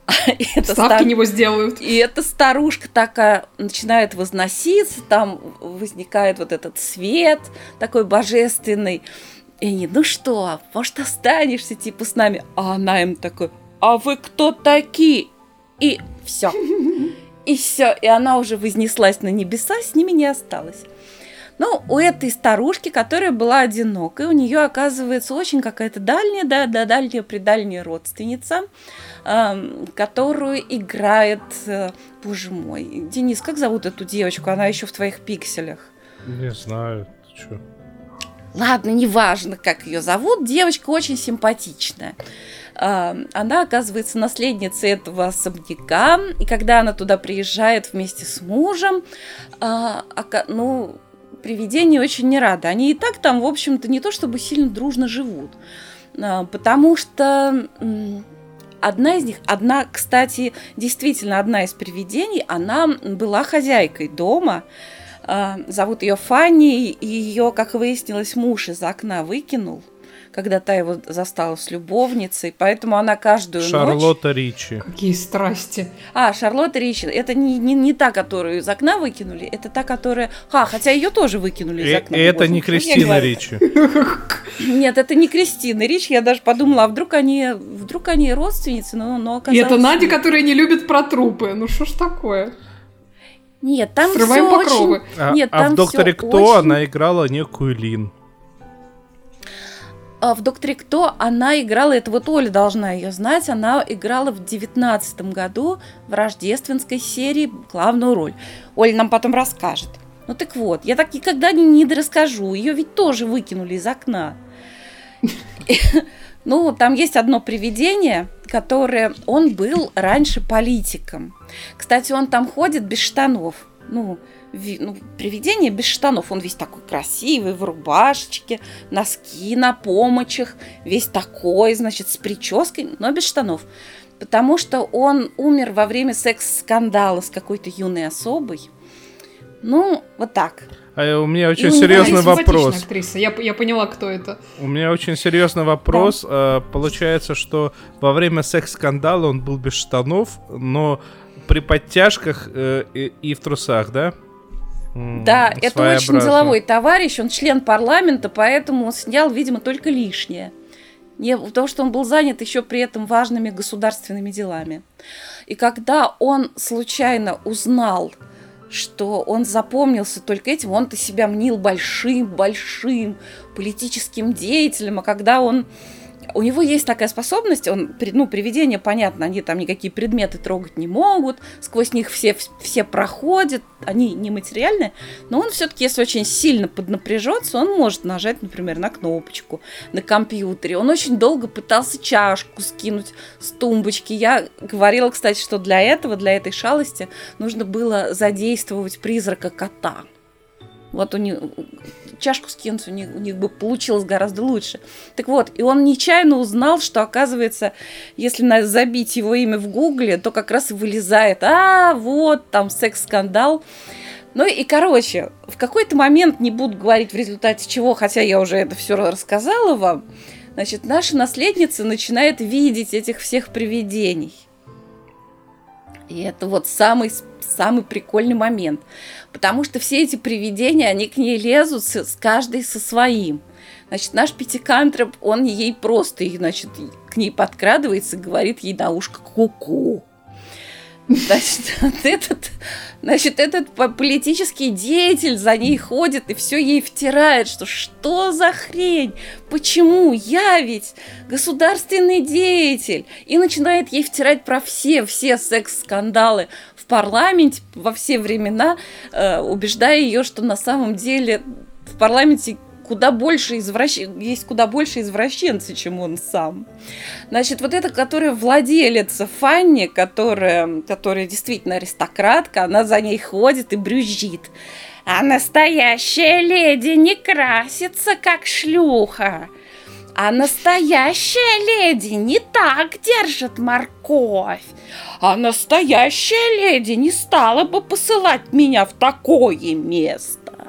И эта Ставки стар- него сделают. и эта старушка такая начинает возноситься, там возникает вот этот свет такой божественный. И они, ну что, может, останешься типа с нами? А она им такой, а вы кто такие? И все. И все. И она уже вознеслась на небеса, с ними не осталось. Ну, у этой старушки, которая была одинокой, у нее оказывается очень какая-то дальняя, да, да, дальняя, предальняя родственница, эм, которую играет, э, боже мой, Денис, как зовут эту девочку? Она еще в твоих пикселях. Не знаю, ты чё. Ладно, неважно, как ее зовут, девочка очень симпатичная. Она оказывается наследницей этого особняка, и когда она туда приезжает вместе с мужем, а, ну, привидения очень не рады. Они и так там, в общем-то, не то чтобы сильно дружно живут, А, потому что одна из них, одна, кстати, действительно одна из привидений, она была хозяйкой дома, а, Зовут ее Фанни, и ее, как выяснилось, муж из окна выкинул, когда та его застала с любовницей, поэтому она каждую ночь... Шарлотта Ричи. Какие страсти. А, Шарлотта Ричи. Это не, не, не та, которую из окна выкинули, это та, которая... А, хотя ее тоже выкинули из Э, окна. это Боже не Кристина? Ричи. Нет, это не Кристина Ричи. Я даже подумала, а вдруг они, вдруг они родственницы, но, но И оказалось... это Надя, которая не любит про трупы. Ну что ж такое? Нет, там Срываем всё покровы. очень... А, Нет, а там в «Докторе Кто» очень- она играла некую Лин. А в «Докторе Кто» она играла, это вот Оля должна ее знать, она играла в девятнадцатом году в рождественской серии главную роль. Оля нам потом расскажет. Ну так вот, я так никогда не, не расскажу. Ее ведь тоже выкинули из окна. Ну, там есть одно привидение, которое... Он был раньше политиком. Кстати, он там ходит без штанов. ну, ну, привидение без штанов. Он весь такой красивый, в рубашечке, носки на помочах, весь такой, значит, с прической, но без штанов. Потому что он умер во время секс-скандала с какой-то юной особой. Ну, вот так. А у меня очень И серьезный вопрос. актриса. Я, я поняла, кто это. У меня очень серьезный вопрос. Э, Получается, что во время секс-скандала он был без штанов, но при подтяжках э, и, и в трусах, да? Да, это очень деловой товарищ, он член парламента, поэтому он снял, видимо, только лишнее. Не, потому что он был занят еще при этом важными государственными делами. И когда он случайно узнал, что он запомнился только этим, он-то себя мнил большим-большим политическим деятелем, а когда он у него есть такая способность, он, ну, привидения, понятно, они там никакие предметы трогать не могут, сквозь них все, все проходят, они нематериальные, но он все-таки, если очень сильно поднапряжется, он может нажать, например, на кнопочку на компьютере. Он очень долго пытался чашку скинуть с тумбочки. Я говорила, кстати, что для этого, для этой шалости нужно было задействовать призрака кота. Вот у них чашку скинуть у них, у них бы получилось гораздо лучше. Так вот, и он нечаянно узнал, что, оказывается, если забить его имя в гугле, то как раз и вылезает, а, вот, там секс-скандал. Ну и, короче, в какой-то момент, не буду говорить в результате чего, хотя я уже это все рассказала вам, значит, наша наследница начинает видеть этих всех привидений. И это вот самый, самый прикольный момент. Потому что все эти привидения, они к ней лезут с, с каждой со своим. Значит, наш пятикантроп, он ей просто, значит, к ней подкрадывается и говорит ей на ушко ку-ку. Значит, этот, значит, этот по- политический деятель за ней ходит и все ей втирает, что что за хрень, почему, я ведь государственный деятель. И начинает ей втирать про все, все секс-скандалы парламенте во все времена, э, убеждая ее, что на самом деле в парламенте куда больше извращ... есть куда больше извращенцы, чем он сам. Значит, вот эта, которая владелица Фанни, которая, которая действительно аристократка, она за ней ходит и брюзжит. А настоящая леди не красится, как шлюха. А настоящая леди не так держит морковь. А настоящая леди не стала бы посылать меня в такое место.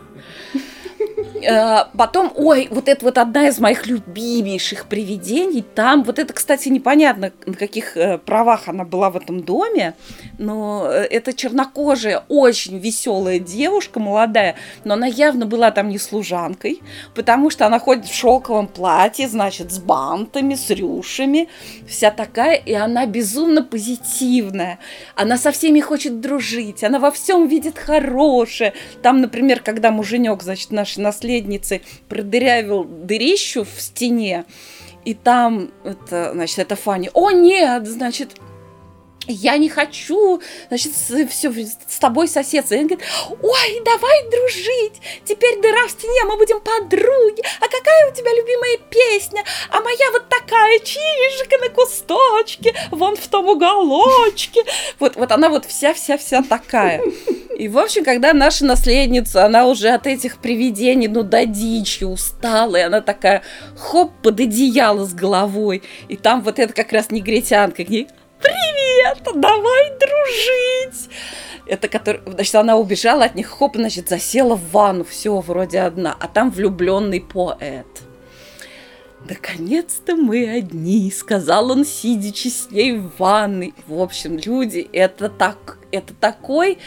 Э, Потом, ой, вот это вот одна из моих любимейших привидений. Там, вот это, кстати, непонятно, на каких э, правах она была в этом доме, но э, это чернокожая, очень веселая девушка, молодая, но она явно была там не служанкой, потому что она ходит в шелковом платье, значит, с бантами, с рюшами, вся такая, и она безумно позитивная. Она со всеми хочет дружить, она во всем видит хорошее. Там, например, когда муженек, значит, нашей наследницы продырявил дырищу в стене, и там, это, значит, это Фанни, о нет, значит, я не хочу, значит, все с тобой соседство. И он говорит, ой, давай дружить, теперь дыра в стене, мы будем подруги. А какая у тебя любимая песня? А моя вот такая, чижика на кусточке, вон в том уголочке. Вот, вот она вот вся-вся-вся такая. И, в общем, когда наша наследница, она уже от этих привидений, ну, до дичи устала, и она такая, хоп, под одеяло с головой. И там вот это как раз негритянка к ней, привет, давай дружить. Это который, значит, она убежала от них, хоп, значит, засела в ванну, все вроде одна, а там влюбленный поэт. Наконец-то мы одни, сказал он, сидячи с ней в ванной. В общем, люди, это так, это такой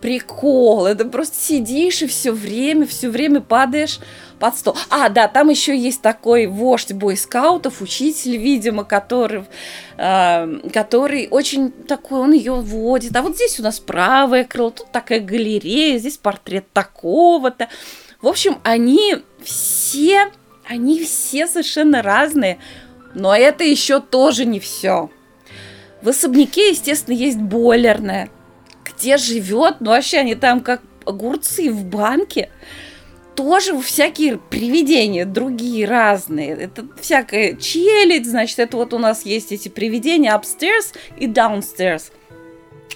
прикол. Это просто сидишь и все время, все время падаешь под стол. А, да, там еще есть такой вождь бойскаутов, учитель, видимо, который, э, который очень такой, он ее водит. А вот здесь у нас правое крыло, тут такая галерея, здесь портрет такого-то. В общем, они все, они все совершенно разные, но это еще тоже не все. В особняке, естественно, есть бойлерная, где живет, ну вообще они там как огурцы в банке тоже всякие привидения, другие разные. Это всякая челядь, значит, это вот у нас есть эти привидения upstairs и downstairs.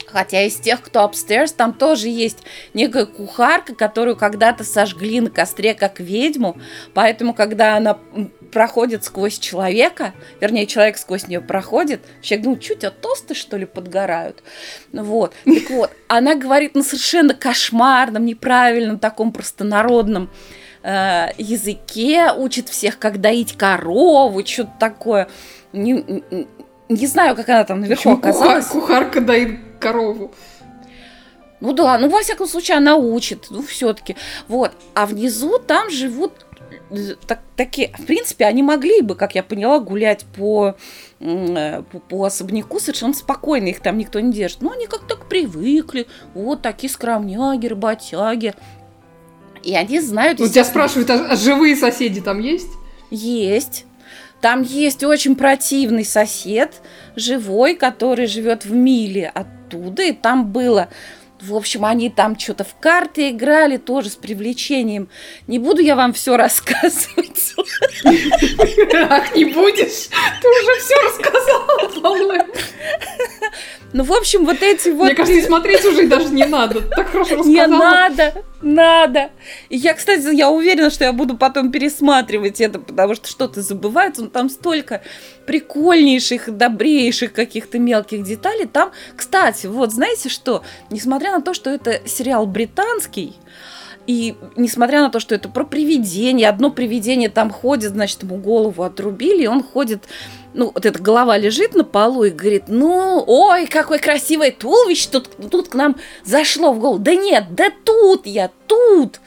Хотя из тех, кто upstairs, там тоже есть некая кухарка, которую когда-то сожгли на костре как ведьму, поэтому, когда она проходит сквозь человека, вернее, человек сквозь нее проходит, человек думает, чуть от тосты, что ли, подгорают. Вот. Так вот, она говорит на совершенно кошмарном, неправильном, таком простонародном э, языке, учит всех, как доить корову, что-то такое. Не, не- знаю, как она там наверху Почему оказалась. кухарка доит корову? Ну да, ну во всяком случае она учит, ну все-таки. Вот. А внизу там живут так- такие, в принципе, они могли бы, как я поняла, гулять по, э, по, по особняку совершенно спокойно, их там никто не держит. Но они как-то так привыкли, вот такие скромняги, работяги. И они знают... Ну, тебя спрашивают, а, а живые соседи там есть? Есть. Там есть очень противный сосед, живой, который живет в миле оттуда, и там было... В общем, они там что-то в карты играли, тоже с привлечением. Не буду я вам все рассказывать. Ах, не будешь? Ты уже все рассказала, по-моему. Ну, в общем, вот эти вот... Мне кажется, смотреть уже даже не надо. Так хорошо Не рассказала. надо, надо. И я, кстати, я уверена, что я буду потом пересматривать это, потому что что-то забывается. Но там столько прикольнейших, добрейших каких-то мелких деталей. Там, кстати, вот знаете что? Несмотря на то, что это сериал британский, и несмотря на то, что это про привидение, одно привидение там ходит, значит, ему голову отрубили, и он ходит, ну, вот эта голова лежит на полу и говорит, ну, ой, какое красивое туловище тут, тут к нам зашло в голову. Да нет, да тут я, тут.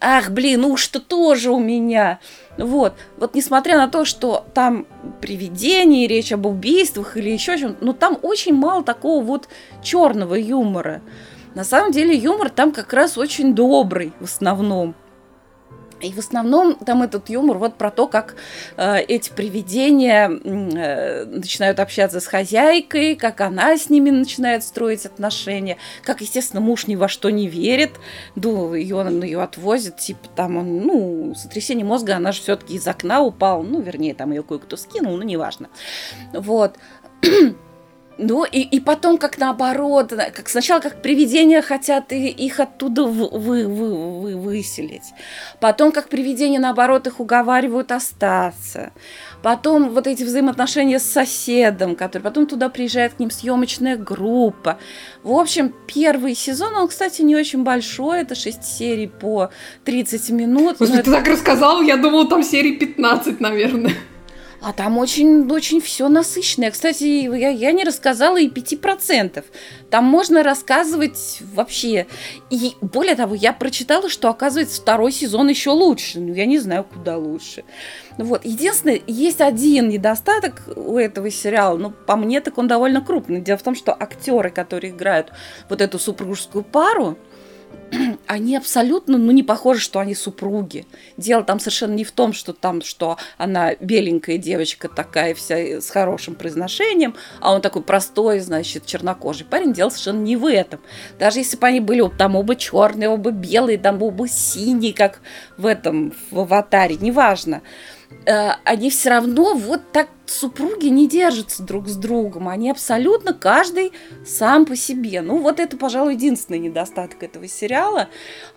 Ах, блин, ну что тоже у меня. Вот, вот несмотря на то, что там привидение, речь об убийствах или еще чем-то, но там очень мало такого вот черного юмора. На самом деле юмор там как раз очень добрый в основном. И в основном там этот юмор вот про то, как э, эти привидения э, начинают общаться с хозяйкой, как она с ними начинает строить отношения, как, естественно, муж ни во что не верит, ну, ее, он ее отвозит, типа там, он, ну, сотрясение мозга, она же все-таки из окна упала, ну, вернее, там ее кое-кто скинул, ну, неважно. Вот. Ну, и, и потом, как наоборот, как сначала как привидения хотят их оттуда вы, вы, вы, вы- выселить. Потом, как привидения, наоборот, их уговаривают остаться. Потом вот эти взаимоотношения с соседом, который потом туда приезжает к ним съемочная группа. В общем, первый сезон, он, кстати, не очень большой, это 6 серий по 30 минут. но Слушай, это- ты так рассказал, я думала, там серии 15, наверное. А там очень, очень все насыщенное. Кстати, я, я не рассказала и 5%. Там можно рассказывать вообще. И более того, я прочитала, что, оказывается, второй сезон еще лучше. Ну, я не знаю, куда лучше. Вот. Единственное, есть один недостаток у этого сериала. Ну, по мне, так он довольно крупный. Дело в том, что актеры, которые играют вот эту супружескую пару, они абсолютно, ну, не похожи, что они супруги. Дело там совершенно не в том, что там, что она беленькая девочка такая вся с хорошим произношением, а он такой простой, значит, чернокожий парень. Дело совершенно не в этом. Даже если бы они были вот там оба черные, оба белые, там оба синие, как в этом, в аватаре, неважно. Э, Они все равно вот так супруги не держатся друг с другом. Они абсолютно каждый сам по себе. Ну, вот это, пожалуй, единственный недостаток этого сериала.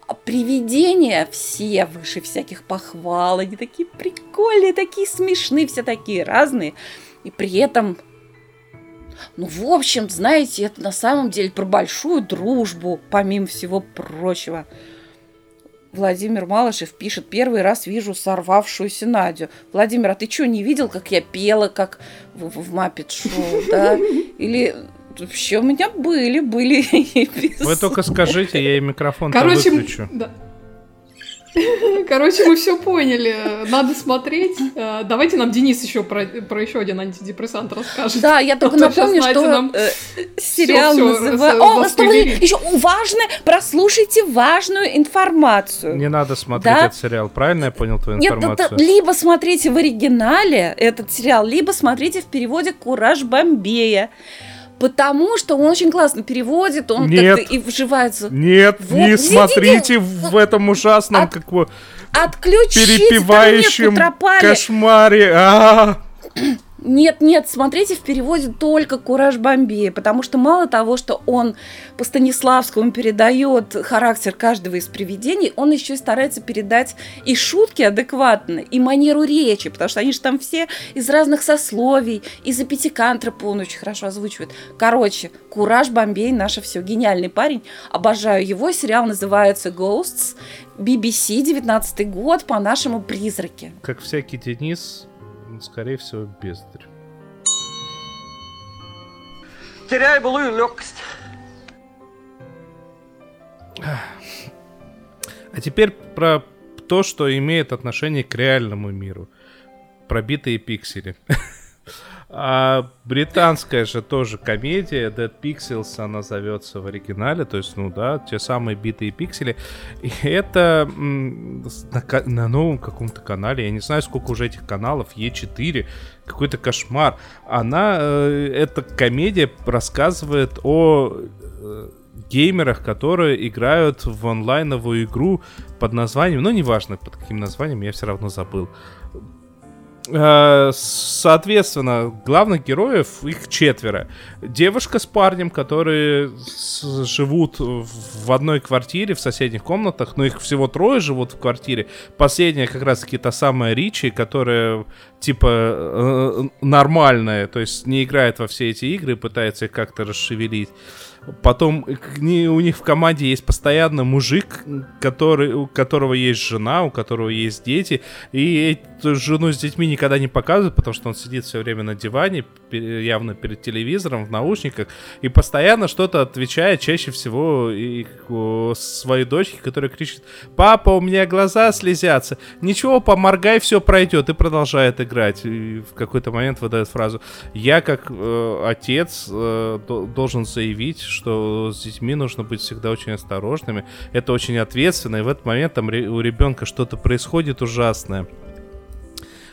А Привидения все выше всяких похвал. Они такие прикольные, такие смешные, все такие разные. И при этом ну, в общем, знаете, это на самом деле про большую дружбу, помимо всего прочего. Владимир Малышев пишет, первый раз вижу сорвавшуюся Надю. Владимир, а ты что, не видел, как я пела, как в, в Маппет Шоу, да? Или вообще у меня были, были эпизоды. Вы только скажите, я и микрофон Короче, выключу. да. Короче, мы все поняли. Надо смотреть. Э, Давайте нам Денис еще про, про еще один антидепрессант расскажет. Да, я только А напомню, что нам э, сериал всё называется... О, приберет. еще важное, прослушайте важную информацию. Не надо смотреть Да. этот сериал, правильно я понял твою Нет, информацию? то либо смотрите в оригинале этот сериал, либо смотрите в переводе «Кураж Бомбея». Потому что он очень классно переводит, он Нет. и вживается. Нет, Вот, не не- смотрите в этом ужасном, От- как бы, перепевающем кошмаре. А, Нет, нет, смотрите в переводе только Кураж Бомбея, потому что мало того, что он по Станиславскому передает характер каждого из привидений, он еще и старается передать и шутки адекватно, и манеру речи, потому что они же там все из разных сословий, и за пятикантропа он очень хорошо озвучивает. Короче, Кураж Бомбей, наше все, гениальный парень, обожаю его, сериал называется Ghosts, BBC, 19 год, по-нашему призраки. Как всякий Денис, скорее всего, бездарь. Теряю былую легкость. А теперь про то, что имеет отношение к реальному миру. Пробитые пиксели. А британская же тоже комедия, Dead Pixels она зовется в оригинале, то есть, ну да, те самые битые пиксели. И это на, на новом каком-то канале, я не знаю, сколько уже этих каналов, Е4, какой-то кошмар. Она, э, эта комедия рассказывает о э, геймерах, которые играют в онлайновую игру под названием, ну, неважно под каким названием, я все равно забыл. Э, соответственно, главных героев их четверо. Девушка с парнем, которые живут в одной квартире, в соседних комнатах, но их всего трое живут в квартире. Последняя как раз-таки та самая Ричи, которая типа э, нормальная, то есть не играет во все эти игры, пытается их как-то расшевелить. Потом у них в команде есть постоянно мужик, который, у которого есть жена, у которого есть дети. И эту жену с детьми никогда не показывают, потому что он сидит все время на диване, явно перед телевизором, в наушниках, и постоянно что-то отвечает, чаще всего и своей дочке, которая кричит, папа, у меня глаза слезятся. Ничего, поморгай, все пройдет, и продолжает играть. И в какой-то момент выдает фразу, я как э, отец э, должен заявить, что с детьми нужно быть всегда очень осторожными. Это очень ответственно, и в этот момент там у ребенка что-то происходит ужасное.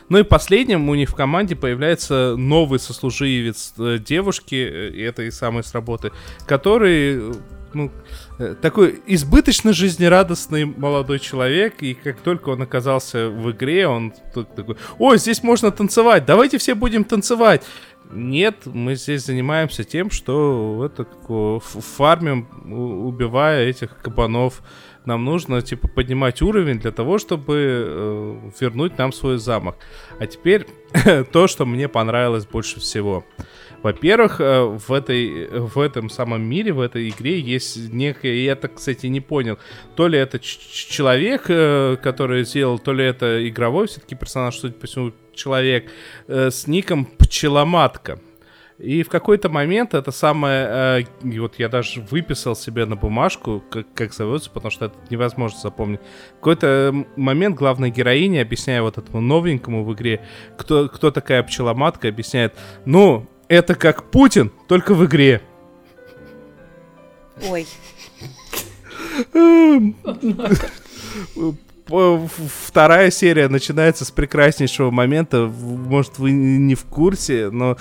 Ну и последним у них в команде появляется новый сослуживец э, девушки, э, этой самой с работы, который э, ну, такой избыточно жизнерадостный молодой человек, и как только он оказался в игре, он такой, ой, здесь можно танцевать, давайте все будем танцевать. Нет, мы здесь занимаемся тем, что это фармим, убивая этих кабанов. Нам нужно, типа, поднимать уровень для того, чтобы э, вернуть нам свой замок. А теперь то, что мне понравилось больше всего. Во-первых, э, в, этой, в этом самом мире, в этой игре есть некое, я так, кстати, не понял, то ли это человек, э, который сделал, то ли это игровой все-таки персонаж, судя по всему, человек э, с ником Пчеломатка. И в какой-то момент это самое, э, вот я даже выписал себе на бумажку, как, как зовется, потому что это невозможно запомнить. В какой-то момент главная героиня, объясняя вот этому новенькому в игре, кто, кто такая пчеломатка, объясняет, ну, это как Путин, только в игре. Ой. Вторая серия начинается с прекраснейшего момента. Может, вы не в курсе, но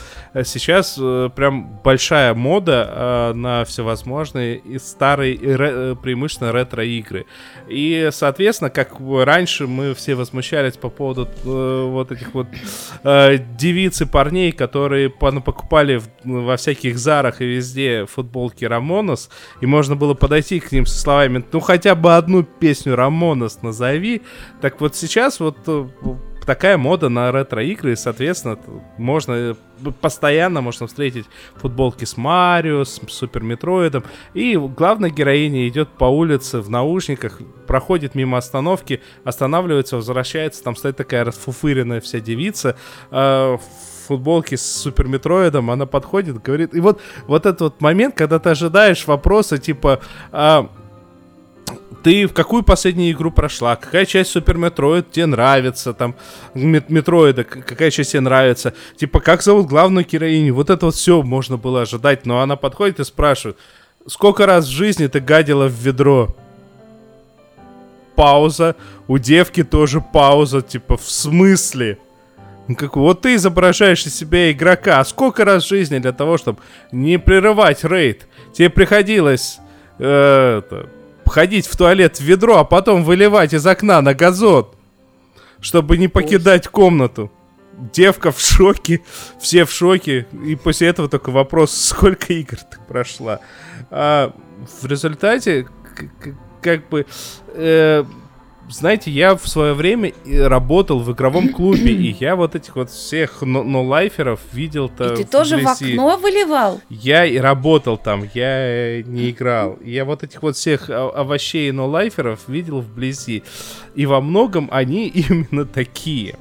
сейчас э, прям большая мода э, на всевозможные и старые, и ре, преимущественно ретро-игры. И, соответственно, как раньше мы все возмущались по поводу э, вот этих вот девиц и парней, которые покупали во всяких зарах и везде футболки Рамонос, и можно было подойти к ним со словами, ну хотя бы одну песню Рамонос назови, назови. Так вот сейчас вот э, такая мода на ретро-игры, и, соответственно, можно э, постоянно можно встретить футболки с Марио, с Супер Метроидом, и главная героиня идет по улице в наушниках, проходит мимо остановки, останавливается, возвращается, там стоит такая расфуфыренная вся девица, э, в футболке с Super Metroid ом, она подходит, говорит, и вот, вот этот вот момент, когда ты ожидаешь вопроса, типа, э, ты в какую последнюю игру прошла, какая часть Super Metroid тебе нравится, там, Metroid а, какая часть тебе нравится, типа, как зовут главную героиню, вот это вот все можно было ожидать, но она подходит и спрашивает, сколько раз в жизни ты гадила в ведро? Пауза, у девки тоже пауза, типа, в смысле? Ну, как, вот ты изображаешь из себя игрока, а сколько раз в жизни для того, чтобы не прерывать рейд, тебе приходилось э, это, ходить в туалет в ведро, а потом выливать из окна на газон, чтобы не покидать комнату. девка в шоке, все в шоке, и после этого только вопрос, сколько игр ты прошла. А в результате, как бы, э, знаете, я в свое время работал в игровом клубе, и я вот этих вот всех нолайферов видел-то И ты тоже в окно выливал? Я и работал там, я не играл. Я вот этих вот всех овощей нолайферов видел вблизи. И во многом они именно такие.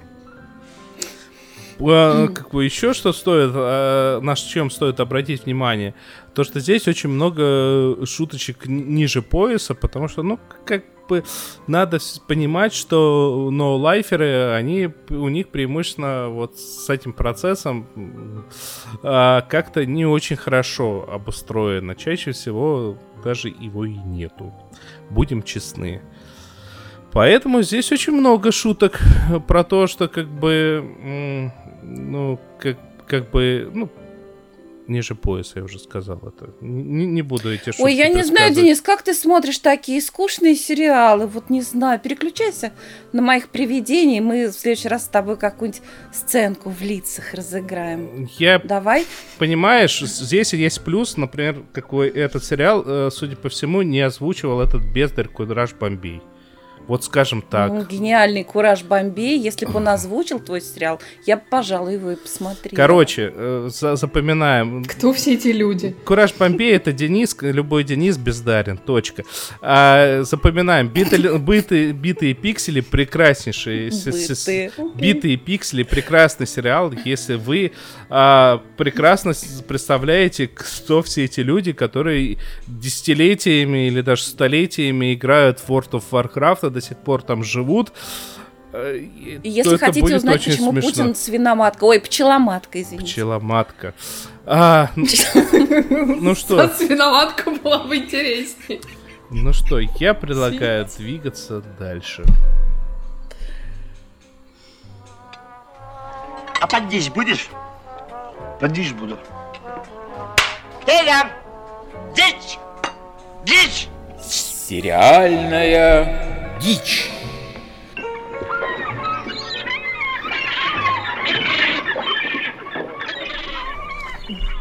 А, как бы еще что стоит, а, на чем стоит обратить внимание, то что здесь очень много шуточек ниже пояса, потому что, ну, как бы надо понимать, что ноулайферы, они, у них преимущественно вот с этим процессом а, как-то не очень хорошо обустроено. Чаще всего даже его и нету. Будем честны. Поэтому здесь очень много шуток про то, что как бы, ну, как, как бы, ну, ниже пояса, я уже сказал это. Не, не буду эти шутки Ой, я не знаю, Денис, как ты смотришь такие скучные сериалы? Вот не знаю, переключайся на моих привидений, мы в следующий раз с тобой какую-нибудь сценку в лицах разыграем. Я... Давай. Понимаешь, здесь есть плюс, например, какой этот сериал, э, судя по всему, не озвучивал этот бездарь Кудраш Бомбей. Вот скажем так. Ну, гениальный Кураж Бомбей. Если бы он озвучил твой сериал, я бы, пожалуй, его и посмотрела. Короче, э, за запоминаем. Кто все эти люди? Кураж Бомбей это Денис, любой Денис бездарен. Точка. А, запоминаем. Биты, быты, битые пиксели прекраснейшие. Быты. Битые пиксели прекрасный сериал. Если вы а, прекрасно представляете, кто все эти люди, которые десятилетиями или даже столетиями играют в World of Warcraft до сих пор там живут. Э, Если хотите узнать, почему смешно. Путин свиноматка, ой, пчеломатка, извините. Пчеломатка. А, ну что? Свиноматка была бы интереснее. Ну что, я предлагаю двигаться дальше. А поддись будешь? Поддись буду. Теля! Дичь! Дичь! Сериальная дичь.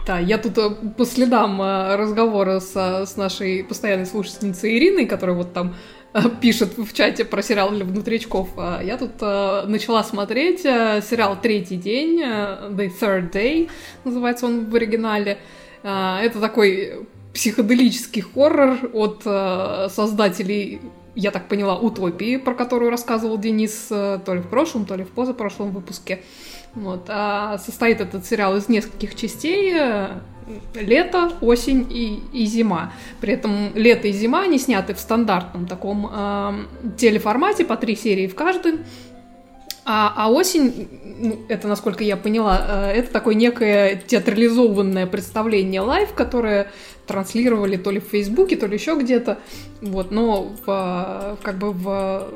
Да, я тут э, по следам э, разговора с, с нашей постоянной слушательницей Ириной, которая вот там э, пишет в чате про сериал для внутричков. Я тут начала смотреть сериал «Третий день», «The Third Day» называется он в оригинале. Это такой психоделический хоррор от создателей я так поняла, утопии, про которую рассказывал Денис э, то ли в прошлом, то ли в позапрошлом выпуске. Вот. А состоит этот сериал из нескольких частей. Э, лето, осень и, и зима. При этом лето и зима они сняты в стандартном таком э, телеформате, по три серии в каждом. А, а осень, ну, это, насколько я поняла, э, это такое некое театрализованное представление live, которое транслировали то ли в Фейсбуке, то ли еще где-то. Вот, но в, как бы в,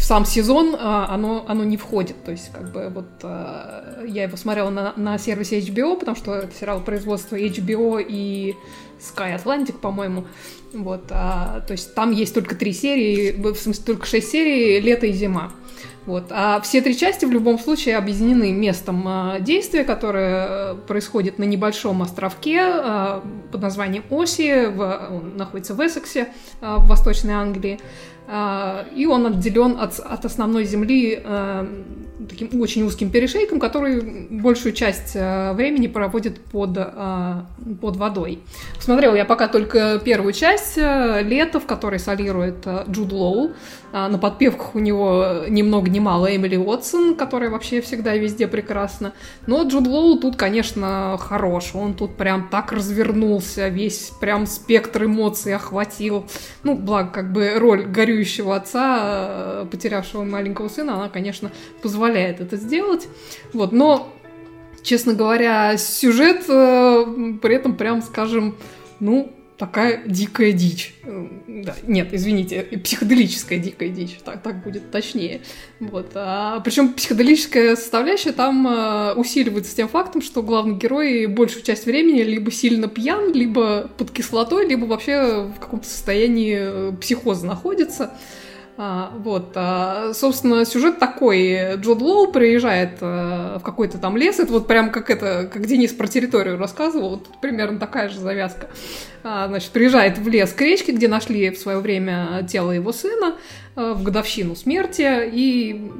в сам сезон а, оно, оно не входит. То есть, как бы вот а, я его смотрела на, на сервисе HBO, потому что это сериал производства HBO и Sky Atlantic, по-моему. Вот, а, то есть там есть только три серии, в смысле только шесть серий, лето и зима. Вот. А все три части в любом случае объединены местом а, действия, которое э, происходит на небольшом островке а, под названием Оси, в, он находится в Эссексе, а, в Восточной Англии. И он отделен от, от основной земли таким очень узким перешейком, который большую часть времени проводит под, под водой. Посмотрела я пока только первую часть «Лето», в которой солирует Джуд Лоу. На подпевках у него ни много ни мало Эмили Уотсон, которая вообще всегда везде прекрасна. Но Джуд Лоу тут, конечно, хорош. Он тут прям так развернулся, весь прям спектр эмоций охватил. Ну, благо, как бы роль горюющего отца, э, потерявшего маленького сына, она, конечно, позволяет это сделать. Вот, но, честно говоря, сюжет э, при этом прям, скажем, ну, такая дикая дичь. Да, нет, извините, психоделическая дикая дичь, так, так будет точнее. Вот. А, причем психоделическая составляющая там а, усиливается тем фактом, что главный герой большую часть времени либо сильно пьян, либо под кислотой, либо вообще в каком-то состоянии э, психоза находится. А, вот, а, собственно, сюжет такой. Джуд Лоу приезжает а, в какой-то там лес. Это вот прям как это, как Денис про территорию рассказывал. Вот примерно такая же завязка. А, значит, приезжает в лес к речке, где нашли в свое время тело его сына а, в годовщину смерти. И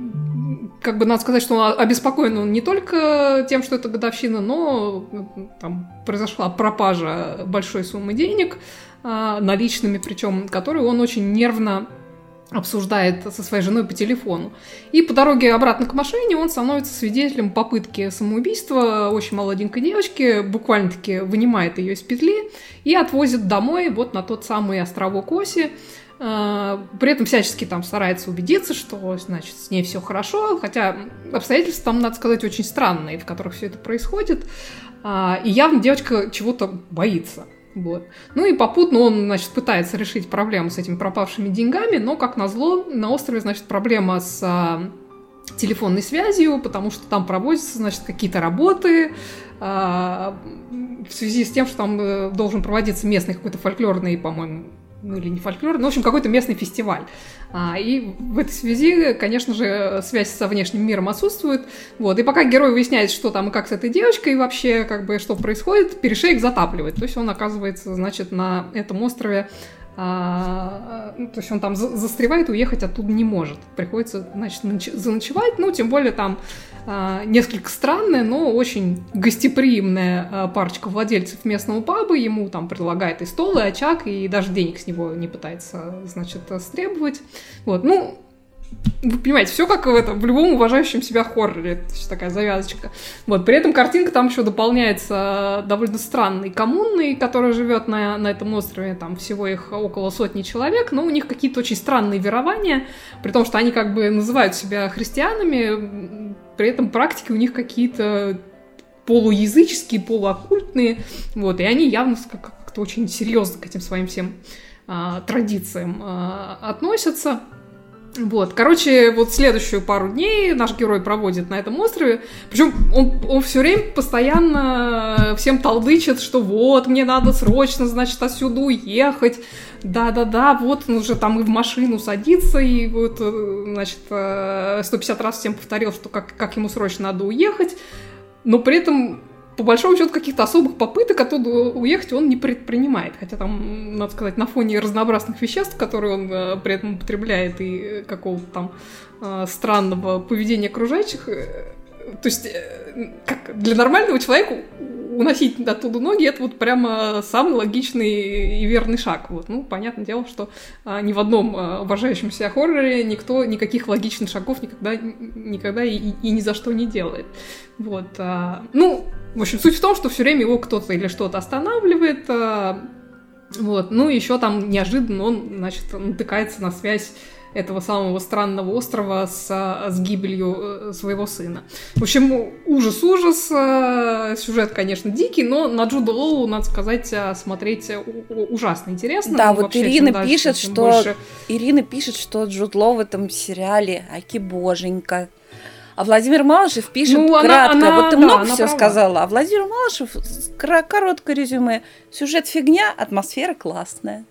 как бы надо сказать, что он обеспокоен он не только тем, что это годовщина, но там произошла пропажа большой суммы денег, а, наличными причем, которые он очень нервно обсуждает со своей женой по телефону. И по дороге обратно к машине он становится свидетелем попытки самоубийства очень молоденькой девочки, буквально-таки вынимает ее из петли и отвозит домой вот на тот самый островок Оси, а, при этом всячески там старается убедиться, что, значит, с ней все хорошо, хотя обстоятельства там, надо сказать, очень странные, в которых все это происходит. А, и явно девочка чего-то боится. Вот. Ну и попутно он, значит, пытается решить проблему с этими пропавшими деньгами, но, как назло, на острове, значит, проблема с а, телефонной связью, потому что там проводятся, значит, какие-то работы а, в связи с тем, что там а, должен проводиться местный какой-то фольклорный, по-моему, ну или не фольклор, ну, в общем, какой-то местный фестиваль. А, и в этой связи, конечно же, связь со внешним миром отсутствует. Вот. И пока герой выясняет, что там и как с этой девочкой вообще, как бы, что происходит, перешейк затапливает. То есть он оказывается, значит, на этом острове а, ну, то есть он там застревает, уехать оттуда не может. Приходится, значит, заночевать, ну, тем более там а, несколько странная, но очень гостеприимная а, парочка владельцев местного паба. Ему там предлагает и стол, и очаг, и даже денег с него не пытается, значит, стребовать. Вот, ну, вы понимаете, все как в, этом, в любом уважающем себя хорроре. То есть такая завязочка. Вот, при этом картинка там еще дополняется довольно странной коммунной, которая живет на, на этом острове. Там всего их около сотни человек, но у них какие-то очень странные верования, при том, что они как бы называют себя христианами, при этом практики у них какие-то полуязыческие, полуоккультные, вот, и они явно как-то очень серьезно к этим своим всем а, традициям а, относятся. Вот, короче, вот следующую пару дней наш герой проводит на этом острове. Причем он, он все время постоянно всем толдычит, что вот, мне надо срочно, значит, отсюда уехать. Да-да-да, вот он уже там и в машину садится, и вот, э, значит, 150 э, раз всем повторил, что как, как ему срочно надо уехать. Но при этом по большому счету, каких-то особых попыток оттуда уехать он не предпринимает. Хотя там, надо сказать, на фоне разнообразных веществ, которые он э, при этом употребляет, и какого-то там э, странного поведения окружающих, э, то есть, э, как для нормального человека уносить оттуда ноги, это вот прямо самый логичный и верный шаг. Вот. Ну, понятное дело, что а, ни в одном а, уважающем себя хорроре никто никаких логичных шагов никогда, никогда и, и ни за что не делает. Вот. А, ну, в общем, суть в том, что все время его кто-то или что-то останавливает. А, вот. Ну, еще там неожиданно он, значит, натыкается на связь этого самого странного острова с, с гибелью э, своего сына. В общем, ужас-ужас, э, сюжет, конечно, дикий, но на Джуда Лоу, надо сказать, э, смотреть ужасно интересно. Да, вот Вообще, Ирина дальше, пишет, что больше... Ирина пишет, что Джуд Лоу в этом сериале, аки боженька. А Владимир Малышев пишет ну, кратко. Она, она, вот ты да, много все сказала, а Владимир Малышев короткое резюме. Сюжет фигня, атмосфера классная.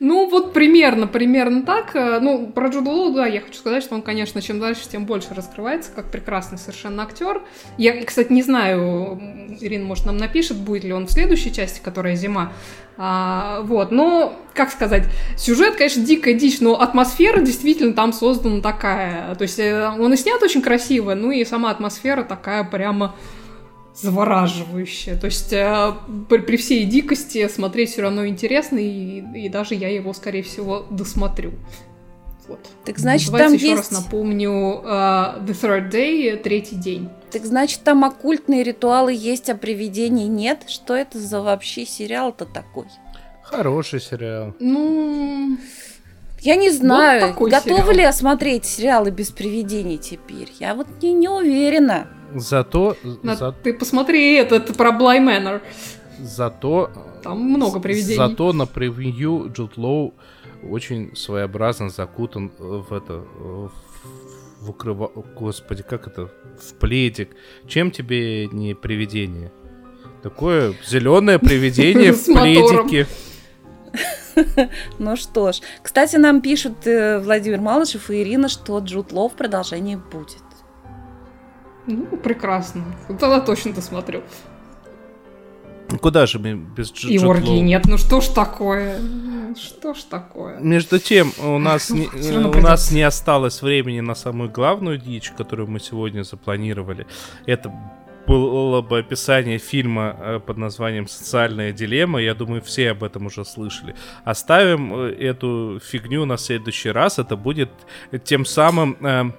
Ну, вот примерно, примерно так. Э, ну, про Джуда Лоу, да, я хочу сказать, что он, конечно, чем дальше, тем больше раскрывается, как прекрасный совершенно актер. Я, кстати, не знаю, Ирина, может, нам напишет, будет ли он в следующей части, которая «Зима». А, вот, но, как сказать, сюжет, конечно, дикая дичь, но атмосфера действительно там создана такая. То есть э, он и снят очень красиво, ну и сама атмосфера такая прямо завораживающее. То есть э, при, при всей дикости смотреть все равно интересно, и, и даже я его, скорее всего, досмотрю. Вот. Так значит, Называется, там еще есть... раз напомню, uh, The Third Day, третий день. Так значит, там оккультные ритуалы есть, а привидений нет? Что это за вообще сериал-то такой? Хороший сериал. Ну... Я не знаю, вот готовы сериал. ли осмотреть сериалы без привидений теперь? Я вот не, не уверена. Зато... На, за... Ты посмотри этот про Bly Manor. Зато... Там много привидений. Зато на превью Джуд Лоу очень своеобразно закутан в это... В укрыва... Господи, как это? В пледик. Чем тебе не привидение? Такое зеленое привидение в пледике. Ну что ж. Кстати, нам пишут э, Владимир Малышев и Ирина, что Джуд Лов продолжение будет. Ну, прекрасно. Тогда точно досмотрю. Куда же мы без Джуд И оргии Лоу? нет, ну что ж такое? Что ж такое? Между тем, у нас, не, Всё равно у нас не осталось времени на самую главную дичь, которую мы сегодня запланировали. Это было бы описание фильма э, под названием «Социальная дилемма». Я думаю, все об этом уже слышали. Оставим э, эту фигню на следующий раз. Это будет тем самым э, э,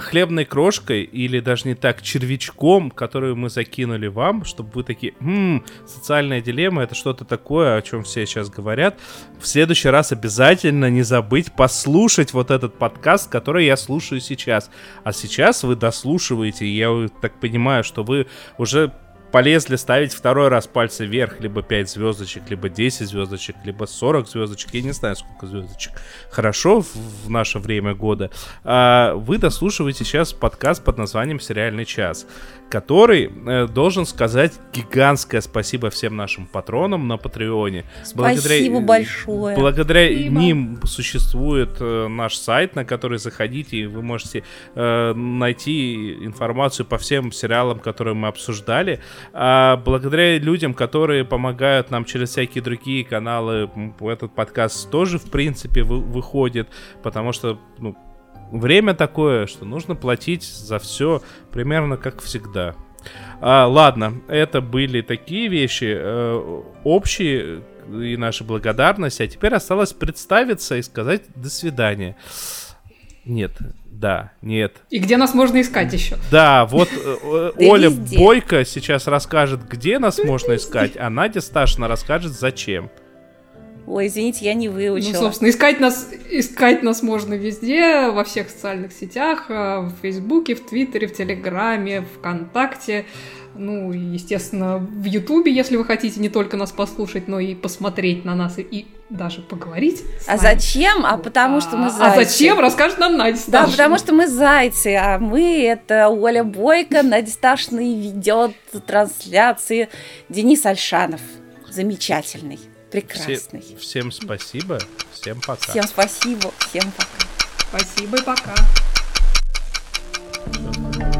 хлебной крошкой или даже не так, червячком, которую мы закинули вам, чтобы вы такие, «М, социальная дилемма это что-то такое, о чем все сейчас говорят. В следующий раз обязательно не забыть послушать вот этот подкаст, который я слушаю сейчас. А сейчас вы дослушиваете, я так понимаю, что вы уже полезли ставить второй раз пальцы вверх, либо 5 звездочек, либо 10 звездочек, либо 40 звездочек, я не знаю, сколько звездочек. Хорошо в, в наше время года. А, вы дослушиваете сейчас подкаст под названием «Сериальный час», который э, должен сказать гигантское спасибо всем нашим патронам на Патреоне. Спасибо большое. Благодаря Спасибо. ним существует э, наш сайт, на который заходите, и вы можете э, найти информацию по всем сериалам, которые мы обсуждали. А благодаря людям, которые помогают нам через всякие другие каналы, этот подкаст тоже, в принципе, вы- выходит, потому что, ну, время такое, что нужно платить за все примерно как всегда. А, ладно, это были такие вещи э, общие и наша благодарность, а теперь осталось представиться и сказать до свидания. Нет, да, нет. И где нас можно искать еще? Да, вот э, э, Оля. Бойко сейчас расскажет, где нас можно искать, а Надя Сташина расскажет, зачем. Ой, извините, я не Ну, выучила. собственно, искать нас, искать нас можно везде, во всех социальных сетях, э, в Фейсбуке, в Твиттере, в Телеграме, ВКонтакте, ну, естественно, в Ютубе, если вы хотите не только нас послушать, но и посмотреть на нас и, и даже поговорить. А зачем? А потому что мы А зайцы. зачем? Расскажет нам Надя Да, Сташина. потому что мы зайцы, а мы это Оля Бойко, Надя Сташина ведет трансляции Денис Альшанов. Замечательный, Все- прекрасный. всем спасибо, всем пока. Всем спасибо, всем пока. Спасибо и пока. Всё.